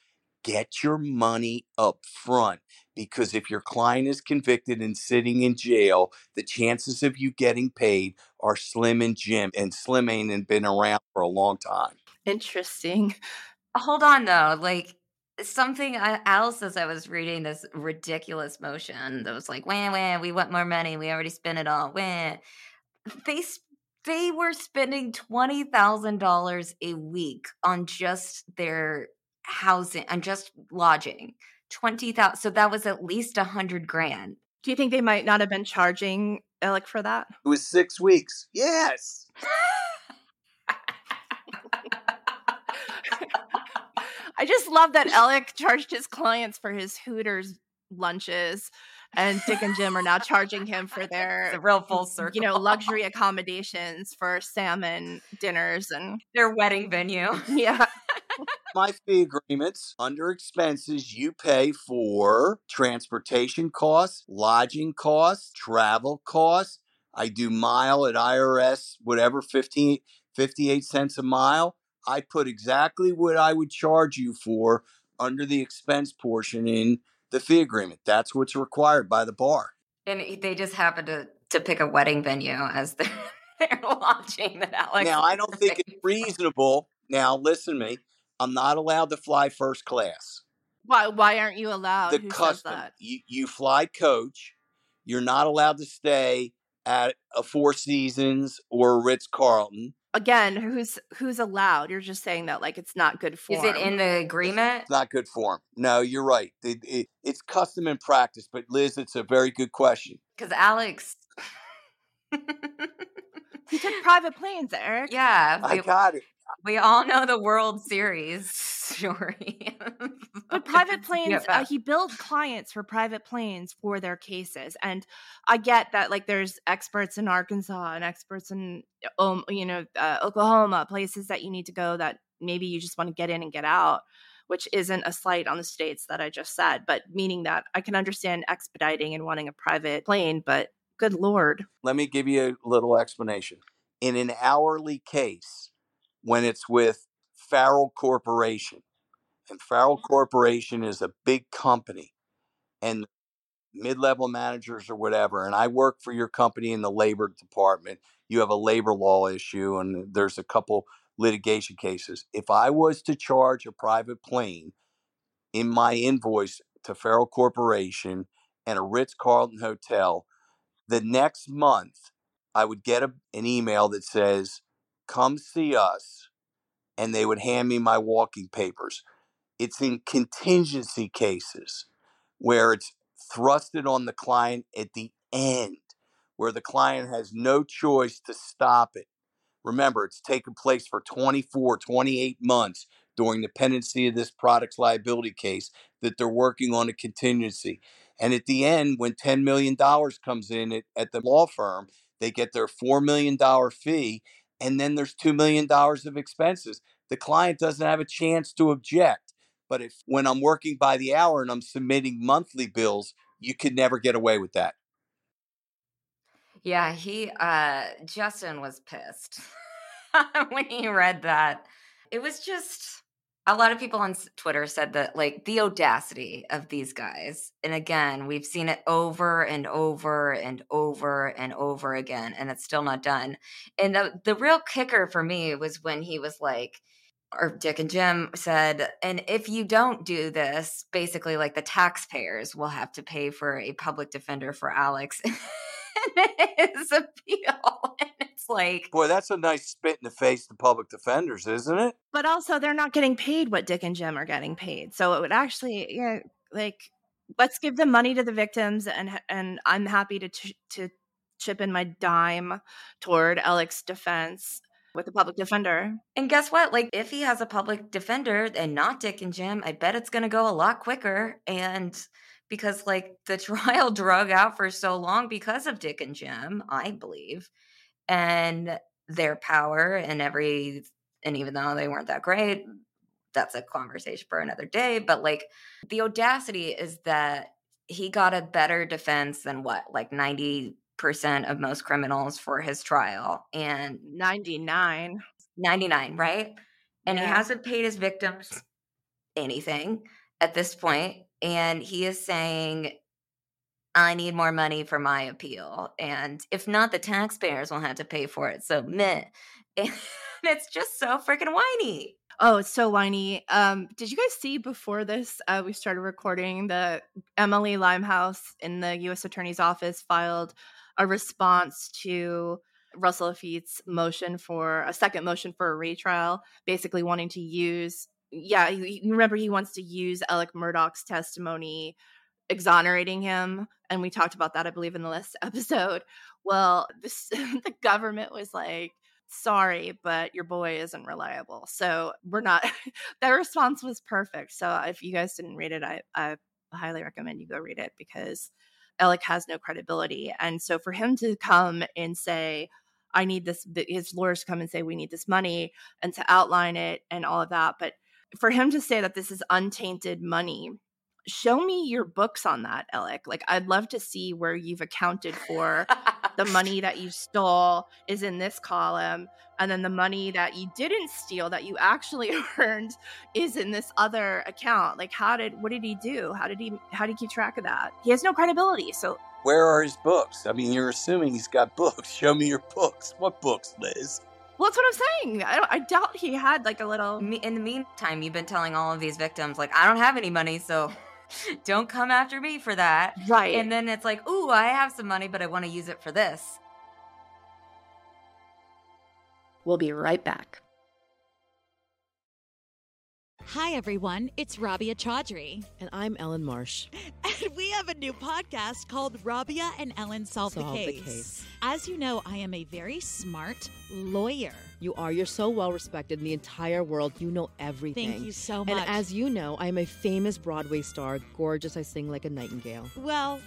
[SPEAKER 2] get your money up front. Because if your client is convicted and sitting in jail, the chances of you getting paid are slim and Jim. And Slim ain't been around for a long time.
[SPEAKER 1] interesting
[SPEAKER 3] Hold on though, like something else as I was reading this ridiculous motion that was like, "Wah wah, we want more money. We already spent it all." Wah. They they were spending twenty thousand dollars a week on just their housing and just lodging. Twenty thousand. So that was at least a hundred grand.
[SPEAKER 1] Do you think they might not have been charging Alec for that?
[SPEAKER 2] It was six weeks. Yes.
[SPEAKER 1] I just love that Alec charged his clients for his Hooters lunches, and Dick and Jim are now charging him for
[SPEAKER 3] It's a
[SPEAKER 1] their,
[SPEAKER 3] real full circle.
[SPEAKER 1] you know, luxury accommodations for salmon dinners and
[SPEAKER 3] their wedding venue.
[SPEAKER 1] yeah.
[SPEAKER 2] my fee agreements under expenses, you pay for transportation costs, lodging costs, travel costs. I do mile at IRS, whatever, 15, 58 cents a mile. I put exactly what I would charge you for under the expense portion in the fee agreement. That's what's required by the bar.
[SPEAKER 3] And they just happen to to pick a wedding venue as they're launching that Alex.
[SPEAKER 2] Now, I don't think it's reasonable. Now, listen to me. I'm not allowed to fly first class.
[SPEAKER 1] Why? Why aren't you allowed?
[SPEAKER 2] The
[SPEAKER 1] Who says
[SPEAKER 2] custom.
[SPEAKER 1] that?
[SPEAKER 2] You, you fly coach. You're not allowed to stay at a Four Seasons or a Ritz Carlton.
[SPEAKER 1] Again, who's who's allowed? You're just saying that like it's not good form.
[SPEAKER 3] Is it in the agreement?
[SPEAKER 2] It's not good form. No, you're right. It, it, it's custom and practice. But Liz, it's a very good question.
[SPEAKER 3] Because Alex.
[SPEAKER 1] He took private planes, Eric.
[SPEAKER 3] yeah,
[SPEAKER 2] I
[SPEAKER 3] we,
[SPEAKER 2] got it.
[SPEAKER 3] We all know the World Series story.
[SPEAKER 1] But private planes,
[SPEAKER 3] Yeah,
[SPEAKER 1] uh, he billed clients for private planes for their cases, and I get that. Like, there's experts in Arkansas and experts in, um, you know, uh, Oklahoma, places that you need to go that maybe you just want to get in and get out, which isn't a slight on the states that I just said, but meaning that I can understand expediting and wanting a private plane, but good lord,
[SPEAKER 2] Let me give you a little explanation. In an hourly case, when it's with Farrell Corporation, and Farrell mm-hmm. Corporation is a big company, and mid level managers or whatever, and I work for your company in the labor department, you have a labor law issue, and there's a couple litigation cases. If I was to charge a private plane in my invoice to Farrell Corporation and a Ritz Carlton hotel, the next month I would get a, an email that says, Come see us. And they would hand me my walking papers. It's in contingency cases where it's thrusted on the client at the end, where the client has no choice to stop it. Remember, it's taken place for 24, 28 months during the pendency of this product's liability case that they're working on a contingency. And at the end, when $10 million comes in at, at the law firm, they get their $4 million fee, and then there's $2 million of expenses. The client doesn't have a chance to object. But if when I'm working by the hour and I'm submitting monthly bills, you could never get away with that.
[SPEAKER 3] Yeah, he uh Justin was pissed when he read that. It was just a lot of people on Twitter said that like the audacity of these guys. And again, we've seen it over and over and over and over again and it's still not done. And the the real kicker for me was when he was like or Dick and Jim said, and if you don't do this, basically, like the taxpayers will have to pay for a public defender for Alex his appeal. And it's like,
[SPEAKER 2] Boy, that's a nice spit in the face to public defenders, isn't it?
[SPEAKER 1] but also they're not getting paid what Dick and Jim are getting paid. So it would actually, yeah, like let's give the money to the victims, and and I'm happy to ch- to chip in my dime toward Alex's defense with the public defender.
[SPEAKER 3] and guess what? Like, if he has a public defender and not Dick and Jim, I bet it's going to go a lot quicker. And because, like, the trial drug out for so long because of Dick and Jim, I believe, and their power and every, and even though they weren't that great, that's a conversation for another day. But like, the audacity is that he got a better defense than what, like 90% of most criminals for his trial. And
[SPEAKER 1] 99.
[SPEAKER 3] 99, right? And he hasn't paid his victims anything at this point, And he is saying, I need more money for my appeal. And if not, the taxpayers will have to pay for it. So, meh. And it's just so freaking whiny.
[SPEAKER 1] Oh, it's so whiny. Um, did you guys see before this uh, we started recording the Emily Limehouse in the U.S. Attorney's Office filed a response to Russell Lafitte's motion for a second motion for a retrial, basically wanting to use. Yeah, you remember he wants to use Alec Murdaugh's testimony exonerating him, and we talked about that, I believe, in the last episode. Well, this, the government was like, sorry, but your boy isn't reliable. So we're not, that response was perfect. So if you guys didn't read it, I, I highly recommend you go read it because Alec has no credibility. And so for him to come and say, I need this, his lawyers come and say, we need this money and to outline it and all of that. But For him to say that this is untainted money, show me your books on that, Alec. Like, I'd love to see where you've accounted for the money that you stole is in this column, and then the money that you didn't steal that you actually earned is in this other account. Like, how did what did he do? How did he how did he keep track of that? He has no credibility. So
[SPEAKER 2] Where are his books? I mean, you're assuming he's got books. Show me your books. What books, Liz?
[SPEAKER 1] Well, that's what I'm saying. I, don't, I doubt he had like a little.
[SPEAKER 3] Me- In the meantime, you've been telling all of these victims, like, I don't have any money, so don't come after me for that.
[SPEAKER 1] Right.
[SPEAKER 3] And then it's like, ooh, I have some money, but I want to use it for this.
[SPEAKER 1] we'll be right back.
[SPEAKER 6] Hi, everyone. It's Rabia Chaudhry.
[SPEAKER 7] And I'm Ellyn Marsh.
[SPEAKER 6] And we have a new podcast called Rabia and Ellyn Solve,
[SPEAKER 7] Solve
[SPEAKER 6] the,
[SPEAKER 7] the
[SPEAKER 6] case.
[SPEAKER 7] Case.
[SPEAKER 6] As you know, I am a very smart lawyer.
[SPEAKER 7] You are. You're so well respected in the entire world. You know everything.
[SPEAKER 6] Thank you so much.
[SPEAKER 7] And as you know, I'm a famous Broadway star. Gorgeous. I sing like a nightingale.
[SPEAKER 6] well,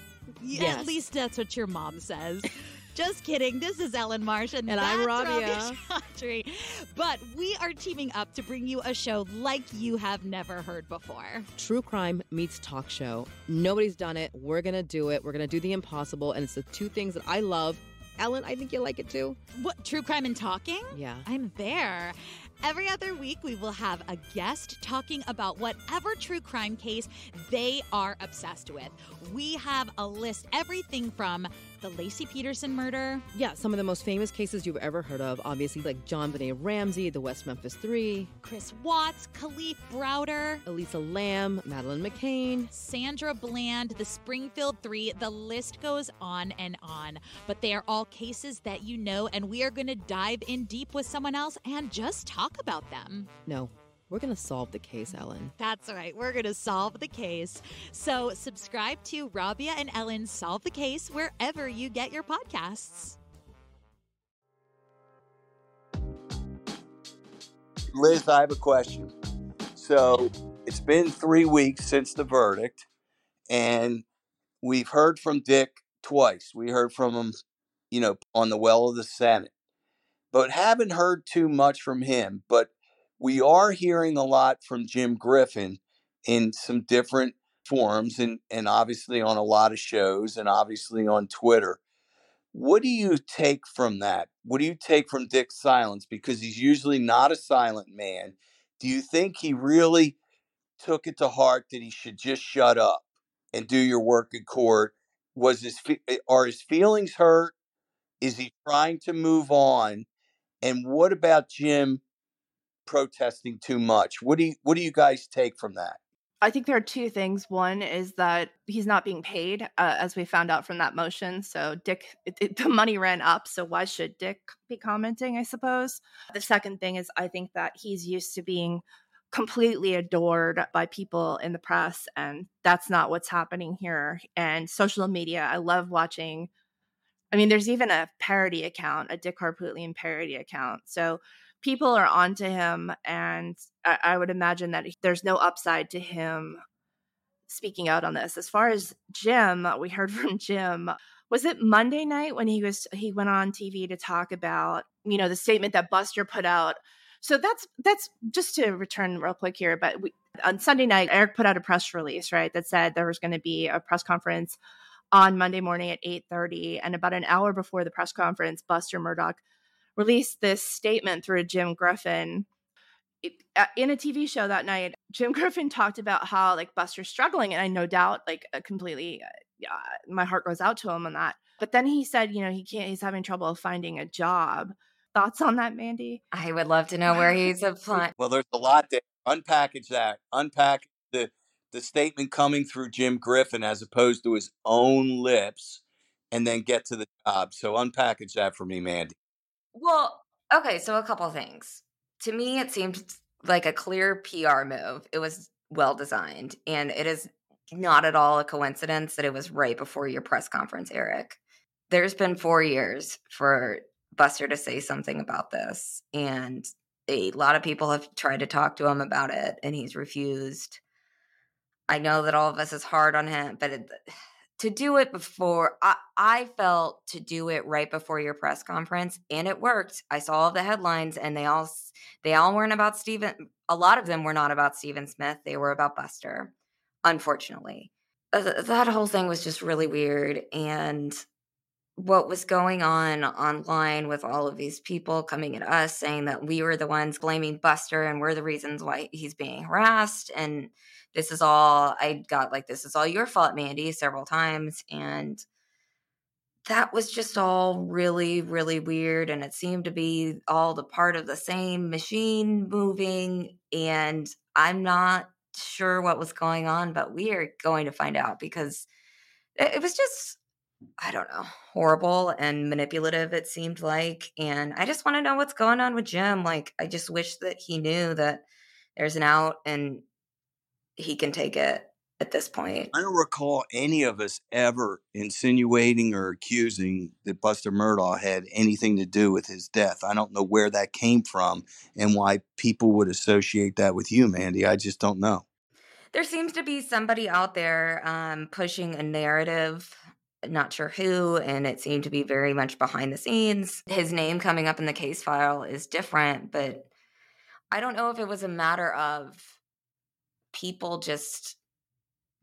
[SPEAKER 7] Yes.
[SPEAKER 6] at least that's what your mom says. Just kidding. This is Ellyn Marsh, and,
[SPEAKER 7] And I'm Rabia.
[SPEAKER 6] Chaudhry. But we are teaming up to bring you a show like you have never heard before.
[SPEAKER 7] True crime meets talk show. Nobody's done it. We're going to do it. We're going to do the impossible. And it's the two things that I love. Ellyn, I think you like it too.
[SPEAKER 6] What true crime and talking?
[SPEAKER 7] Yeah.
[SPEAKER 6] I'm there. Every other week, we will have a guest talking about whatever true crime case they are obsessed with. We have a list, everything from the Laci Peterson murder,
[SPEAKER 7] Yeah, some of the most famous cases you've ever heard of, obviously, like JonBenét Ramsey, the West Memphis Three,
[SPEAKER 6] Chris Watts, Kalief Browder,
[SPEAKER 7] Elisa Lam, Madeleine McCann.
[SPEAKER 6] Sandra Bland, the Springfield Three. The list goes on and on. But they are all cases that you know, and we are going to dive in deep with someone else and just talk about them.
[SPEAKER 7] No, we're going to solve the case, Ellyn.
[SPEAKER 6] That's right. We're going to solve the case. So, subscribe to Rabia and Ellyn Solve the Case wherever you get your podcasts.
[SPEAKER 2] Liz, I have a question. So it's been three weeks since the verdict, and we've heard from Dick twice. We heard from him, you know, on the well of the Senate, but haven't heard too much from him. But we are hearing a lot from Jim Griffin in some different forums and, and obviously on a lot of shows and obviously on Twitter. What do you take from that? What do you take from Dick's silence? Because he's usually not a silent man. Do you think he really took it to heart that he should just shut up and do your work in court? Was his eh, are his feelings hurt? Is he trying to move on? And what about Jim protesting too much? What do you what do you guys take from that?
[SPEAKER 1] I think there are two things. One is that he's not being paid, uh, as we found out from that motion. So Dick, it, it- the money ran up. So why should Dick be commenting? I suppose. The second thing is I think that he's used to being completely adored by people in the press, and that's not what's happening here. And social media, I love watching. I mean, there's even a parody account, a Dick Harpootlian parody account. So people are onto him and I, I would imagine that there's no upside to him speaking out on this. As far as jim we heard from jim was it monday night when he was he went on tv to talk about you know the statement that buster put out? So that's that's just to return real quick here but we, on sunday night eric put out a press release right that said there was going to be a press conference on monday morning at 8.30 and about an hour before the press conference buster Murdaugh released this statement through Jim Griffin it, uh, in a TV show that night. Jim Griffin talked about how like Buster's struggling, and I no doubt like uh, completely, uh, my heart goes out to him on that. But then he said, you know, he can't. He's having trouble finding a job. Thoughts on that, Mandy?
[SPEAKER 3] I would love to know where he's applying.
[SPEAKER 2] Well, there's a lot there. Unpackage that. Unpack the the statement coming through Jim Griffin as opposed to his own lips, and then get to the job. So unpackage that for me, Mandy.
[SPEAKER 3] Well, okay, so a couple things. To me, it seemed like a clear PR move. It was well designed, and it is not at all a coincidence that it was right before your press conference, Eric. There's been four years for Buster to say something about this, and a lot of people have tried to talk to him about it, and he's refused. I know that all of us is hard on him, but it, to do it before I, I felt to do it right before your press conference and it worked. I saw all the headlines and they all they all weren't about stephen a lot of them were not about stephen smith they were about buster unfortunately. That whole thing was just really weird and what was going on online with all of these people coming at us saying that we were the ones blaming buster and we're the reasons why he's being harassed and this is all I got like this is all your fault, Mandy, several times. And that was just all really, really weird. And it seemed to be all the part of the same machine moving. And I'm not sure what was going on, but we are going to find out because it was just, I don't know, horrible and manipulative, it seemed like. And I just want to know what's going on with Jim. Like, I just wish that he knew that there's an out and he can take it at this point.
[SPEAKER 2] I don't recall any of us ever insinuating or accusing that Buster Murdaugh had anything to do with his death. I don't know where that came from and why people would associate that with you, Mandy. I just don't know.
[SPEAKER 3] There seems to be somebody out there um, pushing a narrative. Not sure who, and it seemed to be very much behind the scenes. His name coming up in the case file is different, but I don't know if it was a matter of people just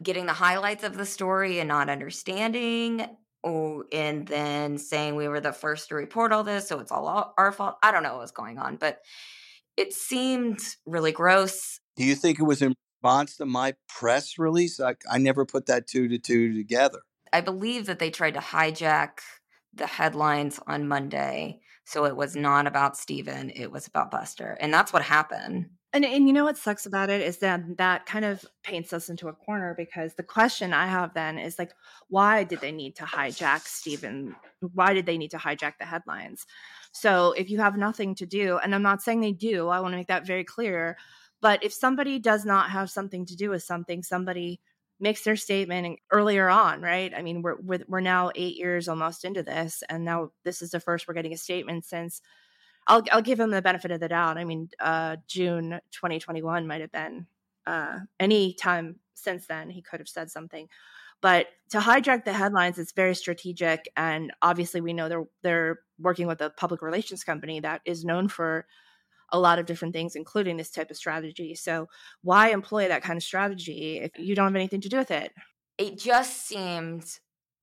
[SPEAKER 3] getting the highlights of the story and not understanding or and then saying we were the first to report all this so it's all our fault i don't know what was going on but it seemed really gross
[SPEAKER 2] do you think it was in response to my press release i, I never put that two to two together
[SPEAKER 3] i believe that they tried to hijack the headlines on monday so it was not about Stephen, it was about Buster. And that's what happened.
[SPEAKER 1] And, and you know what sucks about it is that that kind of paints us into a corner because the question I have then is like, why did they need to hijack Stephen? Why did they need to hijack the headlines? So if you have nothing to do, and I'm not saying they do, I want to make that very clear. But if somebody does not have something to do with something, somebody makes their statement earlier on, right? I mean, we're, we're we're now eight years almost into this, and now this is the first we're getting a statement since I'll I'll give him the benefit of the doubt. I mean, uh, June 2021 might have been uh, any time since then he could have said something. But to hijack the headlines, it's very strategic, and obviously we know they're they're working with a public relations company that is known for a lot of different things, including this type of strategy. So why employ that kind of strategy if you don't have anything to do with it?
[SPEAKER 3] It just seemed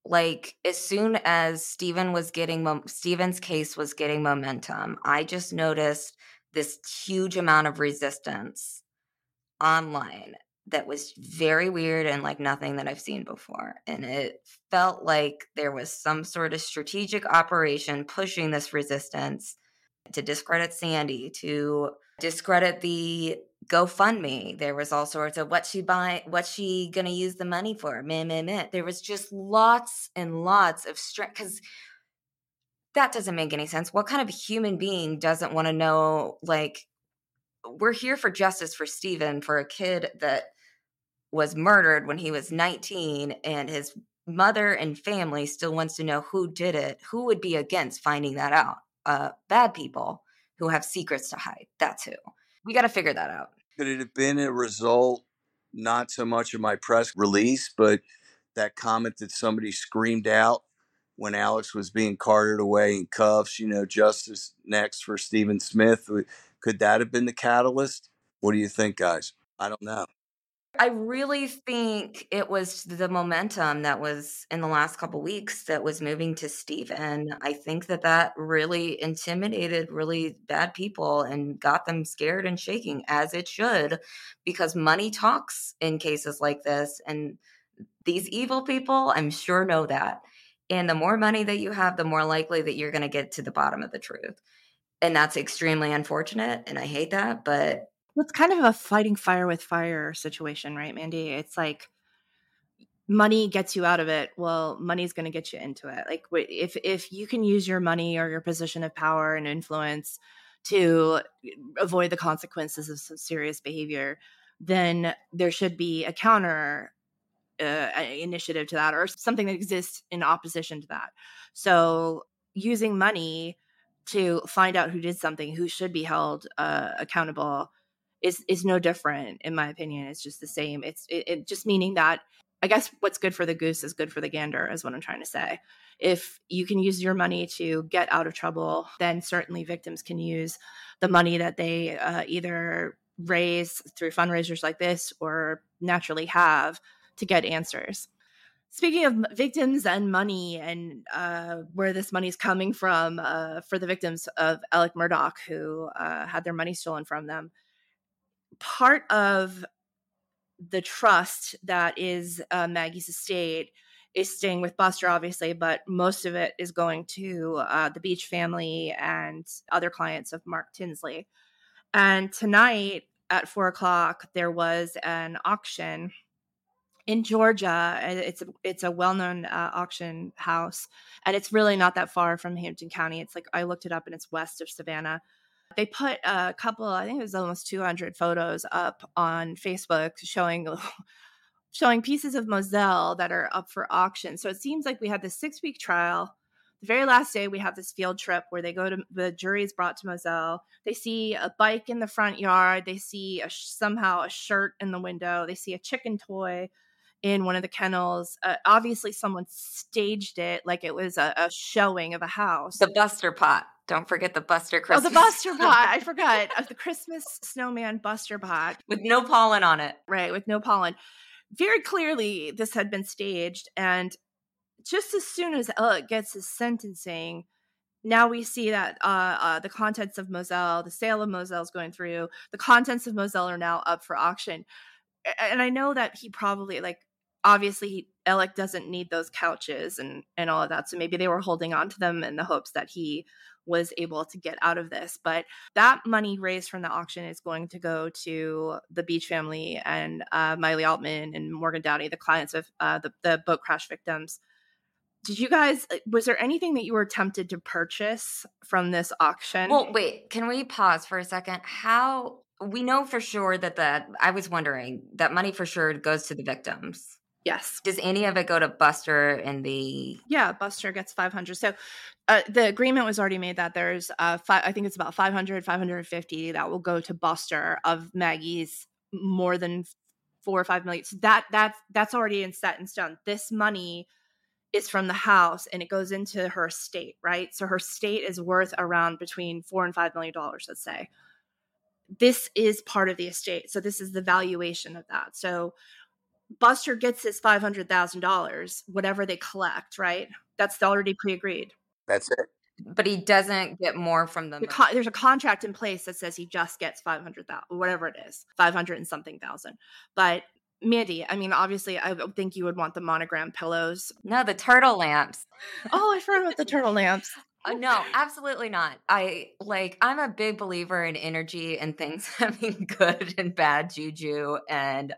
[SPEAKER 3] like as soon as Stephen was getting mo- Stephen's case was getting momentum, I just noticed this huge amount of resistance online that was very weird and like nothing that I've seen before. And it felt like there was some sort of strategic operation pushing this resistance to discredit Sandy, to discredit the GoFundMe. There was all sorts of what she buy, what she gonna use the money for. Meh, meh, meh. There was just lots and lots of strength because that doesn't make any sense. What kind of human being doesn't want to know? Like, we're here for justice for Stephen, for a kid that was murdered when he was 19, and his mother and family still wants to know who did it. Who would be against finding that out? Uh, bad people who have secrets to hide. That's who we got to figure that out.
[SPEAKER 2] Could it have been a result, not so much of my press release, but that comment that somebody screamed out when Alex was being carted away in cuffs, you know, justice next for Stephen Smith? Could that have been the catalyst? What do you think, guys? I don't know.
[SPEAKER 3] I really think it was the momentum that was in the last couple weeks that was moving to Stephen. I think that that really intimidated really bad people and got them scared and shaking, as it should, because money talks in cases like this. And these evil people, I'm sure, know that. And the more money that you have, the more likely that you're going to get to the bottom of the truth. And that's extremely unfortunate. And I hate that. But
[SPEAKER 1] it's kind of a fighting fire with fire situation, right, Mandy? It's like money gets you out of it. Well, money's going to get you into it. Like if if you can use your money or your position of power and influence to avoid the consequences of some serious behavior, then there should be a counter uh, initiative to that or something that exists in opposition to that. So using money to find out who did something, who should be held uh, accountable is is no different in my opinion it's just the same it's it, it, just meaning that I guess what's good for the goose is good for the gander, is what I'm trying to say. If you can use your money to get out of trouble, then certainly victims can use the money that they uh, either raise through fundraisers like this or naturally have to get answers. Speaking of victims and money and uh, where this money is coming from uh, for the victims of Alec Murdaugh, who uh, had their money stolen from them, part of the trust that is uh, Maggie's estate is staying with Buster, obviously, but most of it is going to uh, the Beach family and other clients of Mark Tinsley. And tonight at four o'clock, there was an auction in Georgia. It's a, it's a well known uh, auction house, and it's really not that far from Hampton County. It's like I looked it up, and it's west of Savannah. They put a couple, I think it was almost 200 photos up on Facebook showing showing pieces of Moselle that are up for auction. So it seems like we had this six week trial. The very last day, we have this field trip where they go to the jury is brought to Moselle. They see a bike in the front yard. They see a, somehow a shirt in the window. They see a chicken toy in one of the kennels. Uh, obviously, someone staged it like it was a, a, showing of a house.
[SPEAKER 3] The Buster pot. Don't forget the Buster Christmas.
[SPEAKER 1] Oh, the Buster pot. I forgot. Of the Christmas snowman Buster pot.
[SPEAKER 3] With no pollen on it.
[SPEAKER 1] Right, with no pollen very clearly this had been staged and just as soon as Alec gets his sentencing, now we see that uh, uh, the contents of Moselle, the sale of Moselle is going through. The contents of Moselle are now up for auction, and I know that he probably like obviously he, Alec doesn't need those couches and and all of that, so maybe they were holding on to them in the hopes that he was able to get out of this. But that money raised from the auction is going to go to the Beach family and uh, Miley Altman and Morgan Doughty, the clients of uh, the, the boat crash victims. Did you guys, was there anything that you were tempted to purchase from this auction?
[SPEAKER 3] Well, wait, can we pause for a second? How, we know for sure that that, I was wondering, that money for sure goes to the victims.
[SPEAKER 1] Yes.
[SPEAKER 3] Does any of it go to Buster and the?
[SPEAKER 1] Yeah, Buster gets 500. So uh, the agreement was already made that there's uh five, I think it's about 500, 550 that will go to Buster of Maggie's more than four or five million. So that that's that's already in set in stone. This money is from the house and it goes into her estate, right? So her estate is worth around between four and five million dollars, let's say. This is part of the estate. So this is the valuation of that. So Buster gets his five hundred thousand dollars, whatever they collect, right? That's already pre-agreed.
[SPEAKER 2] That's it.
[SPEAKER 3] But he doesn't get more from them.
[SPEAKER 1] The con- there's a contract in place that says he just gets five hundred thousand, whatever it is, five hundred and something thousand. But Mandy, I mean, obviously, I think you would want the monogram pillows.
[SPEAKER 3] No, the turtle lamps.
[SPEAKER 1] oh, I forgot about the turtle lamps.
[SPEAKER 3] Uh, no, absolutely not. I like I'm a big believer in energy and things having good and bad juju and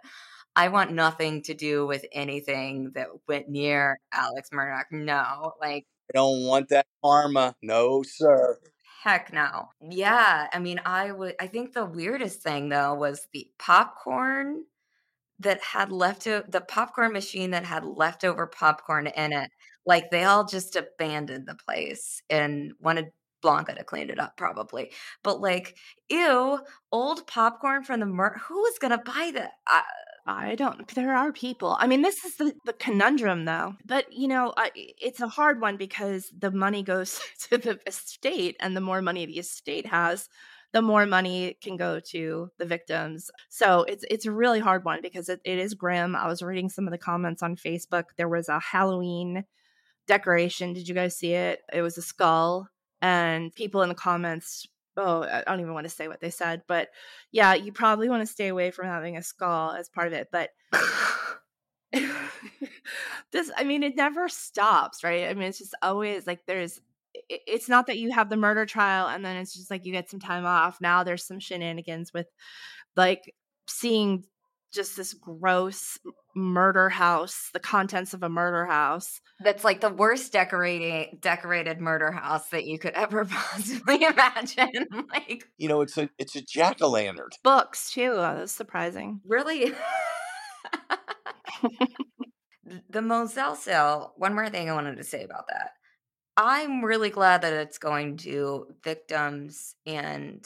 [SPEAKER 3] I want nothing to do with anything that went near Alex Murdaugh. No, like
[SPEAKER 2] I don't want that karma. No, sir.
[SPEAKER 3] Heck no. Yeah, I mean, I would. I think the weirdest thing though was the popcorn that had left the popcorn machine that had leftover popcorn in it. Like they all just abandoned the place and wanted Blanca to clean it up, probably. But like, ew, old popcorn from the mur- who is gonna buy that? I,
[SPEAKER 1] I don't. There are people. I mean, this is the, the conundrum, though. But you know, I, it's a hard one because the money goes to the estate, and the more money the estate has, the more money can go to the victims. So it's it's a really hard one because it, it is grim. I was reading some of the comments on Facebook. There was a Halloween decoration. Did you guys see it? It was a skull, and people in the comments oh, I don't even want to say what they said, but yeah, you probably want to stay away from having a skull as part of it. But this, I mean, it never stops, right? I mean, it's just always like there's, it's not that you have the murder trial and then it's just like you get some time off. Now there's some shenanigans with like seeing just this gross murder house, the contents of a murder house.
[SPEAKER 3] That's like the worst decorating decorated murder house that you could ever possibly imagine. like
[SPEAKER 2] you know, it's a it's a jack o' lantern.
[SPEAKER 1] Books too. Oh, that's surprising.
[SPEAKER 3] Really. the Moselle sale. One more thing I wanted to say about that. I'm really glad that it's going to victims and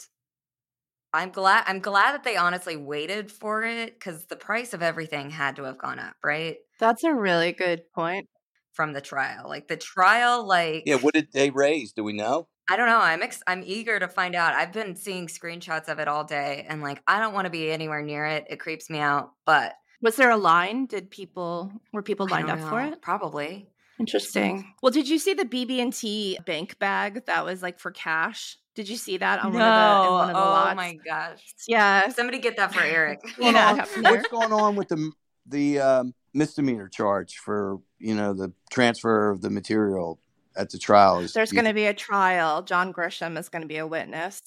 [SPEAKER 3] I'm glad I'm glad that they honestly waited for it because the price of everything had to have gone up, right?
[SPEAKER 1] That's a really good point.
[SPEAKER 3] From the trial. Like the trial, like
[SPEAKER 2] Yeah, what did they raise? Do we know?
[SPEAKER 3] I don't know. I'm ex- I'm eager to find out. I've been seeing screenshots of it all day and like I don't want to be anywhere near it. It creeps me out, but
[SPEAKER 1] Was there a line? Did people were people lined
[SPEAKER 3] don't
[SPEAKER 1] up for it?
[SPEAKER 3] Probably.
[SPEAKER 1] Interesting. Well, did you see the BB&T bank bag that was like for cash? Did you see that on one of the in one of the
[SPEAKER 3] oh
[SPEAKER 1] lots?
[SPEAKER 3] my gosh.
[SPEAKER 1] Yeah.
[SPEAKER 3] Somebody get that for Eric.
[SPEAKER 1] You know, happened there.
[SPEAKER 2] What's going on with the the um, misdemeanor charge for you know the transfer of the material at the trials?
[SPEAKER 1] There's going to be a trial. John Grisham is going to be a witness.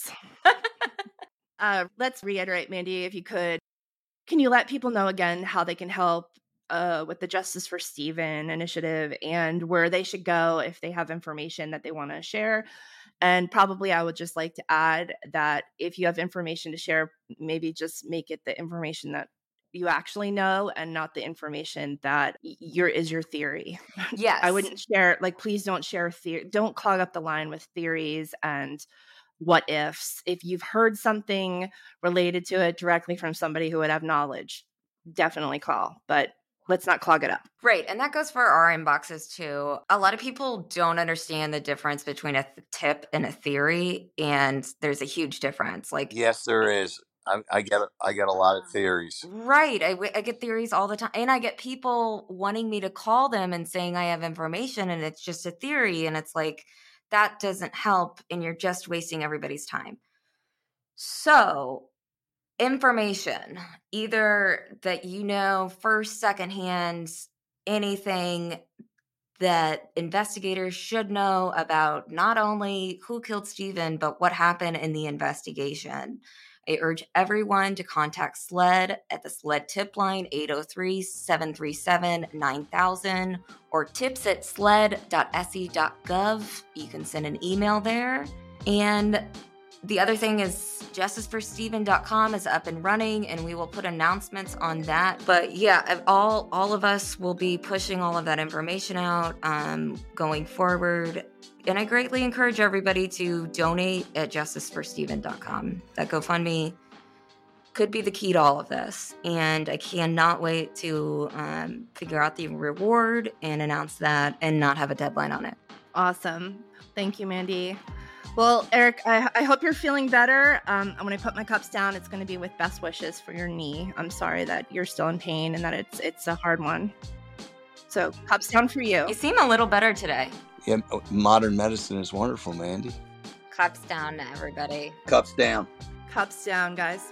[SPEAKER 1] uh, let's reiterate, Mandy, if you could. Can you let people know again how they can help uh, with the Justice for Stephen initiative and where they should go if they have information that they want to share? And probably I would just like to add that if you have information to share, maybe just make it the information that you actually know and not the information that your is your theory.
[SPEAKER 3] Yes.
[SPEAKER 1] I wouldn't share like please don't share theory don't clog up the line with theories and what ifs. If you've heard something related to it directly from somebody who would have knowledge, definitely call. But let's not clog it up.
[SPEAKER 3] Right. And that goes for our inboxes too. A lot of people don't understand the difference between a th- tip and a theory. And there's a huge difference. Like,
[SPEAKER 2] Yes, there is. I, I get I get a lot of theories.
[SPEAKER 3] right. I get theories all the time. And I get people wanting me to call them and saying I have information and it's just a theory. And it's like, that doesn't help. And you're just wasting everybody's time. So, information, either that you know first, secondhand, anything that investigators should know about not only who killed Stephen, but what happened in the investigation. I urge everyone to contact SLED at the SLED tip line 803 737 9000 or tips at sled.sc.gov. You can send an email there. And the other thing is justiceforstephen.com is up and running and we will put announcements on that. But yeah all all of us will be pushing all of that information out um, going forward. And i greatly encourage everybody to donate at justiceforstephen.com that gofundme could be the key to all of this. And i cannot wait to um, figure out the reward and announce that and not have a deadline on it.
[SPEAKER 1] Awesome. Thank you, Mandy. Well, Eric, I, I hope you're feeling better. Um, when I put my cups down, it's going to be with best wishes for your knee. I'm sorry that you're still in pain and that it's it's a hard one. So, cups down for you.
[SPEAKER 3] you seem a little better today
[SPEAKER 2] Yeah, modern medicine is wonderful, Mandy.
[SPEAKER 3] cups down to everybody
[SPEAKER 2] Cups down.
[SPEAKER 1] Cups down, guys.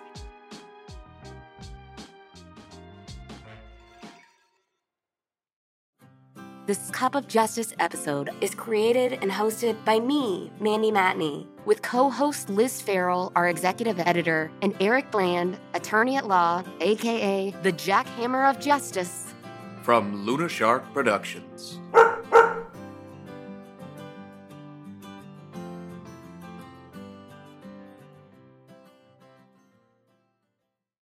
[SPEAKER 4] This Cup of Justice episode is created and hosted by me, Mandy Matney, with co host Liz Farrell, our executive editor, and Eric Bland, attorney at law, aka the jackhammer of justice.
[SPEAKER 8] From Luna Shark Productions.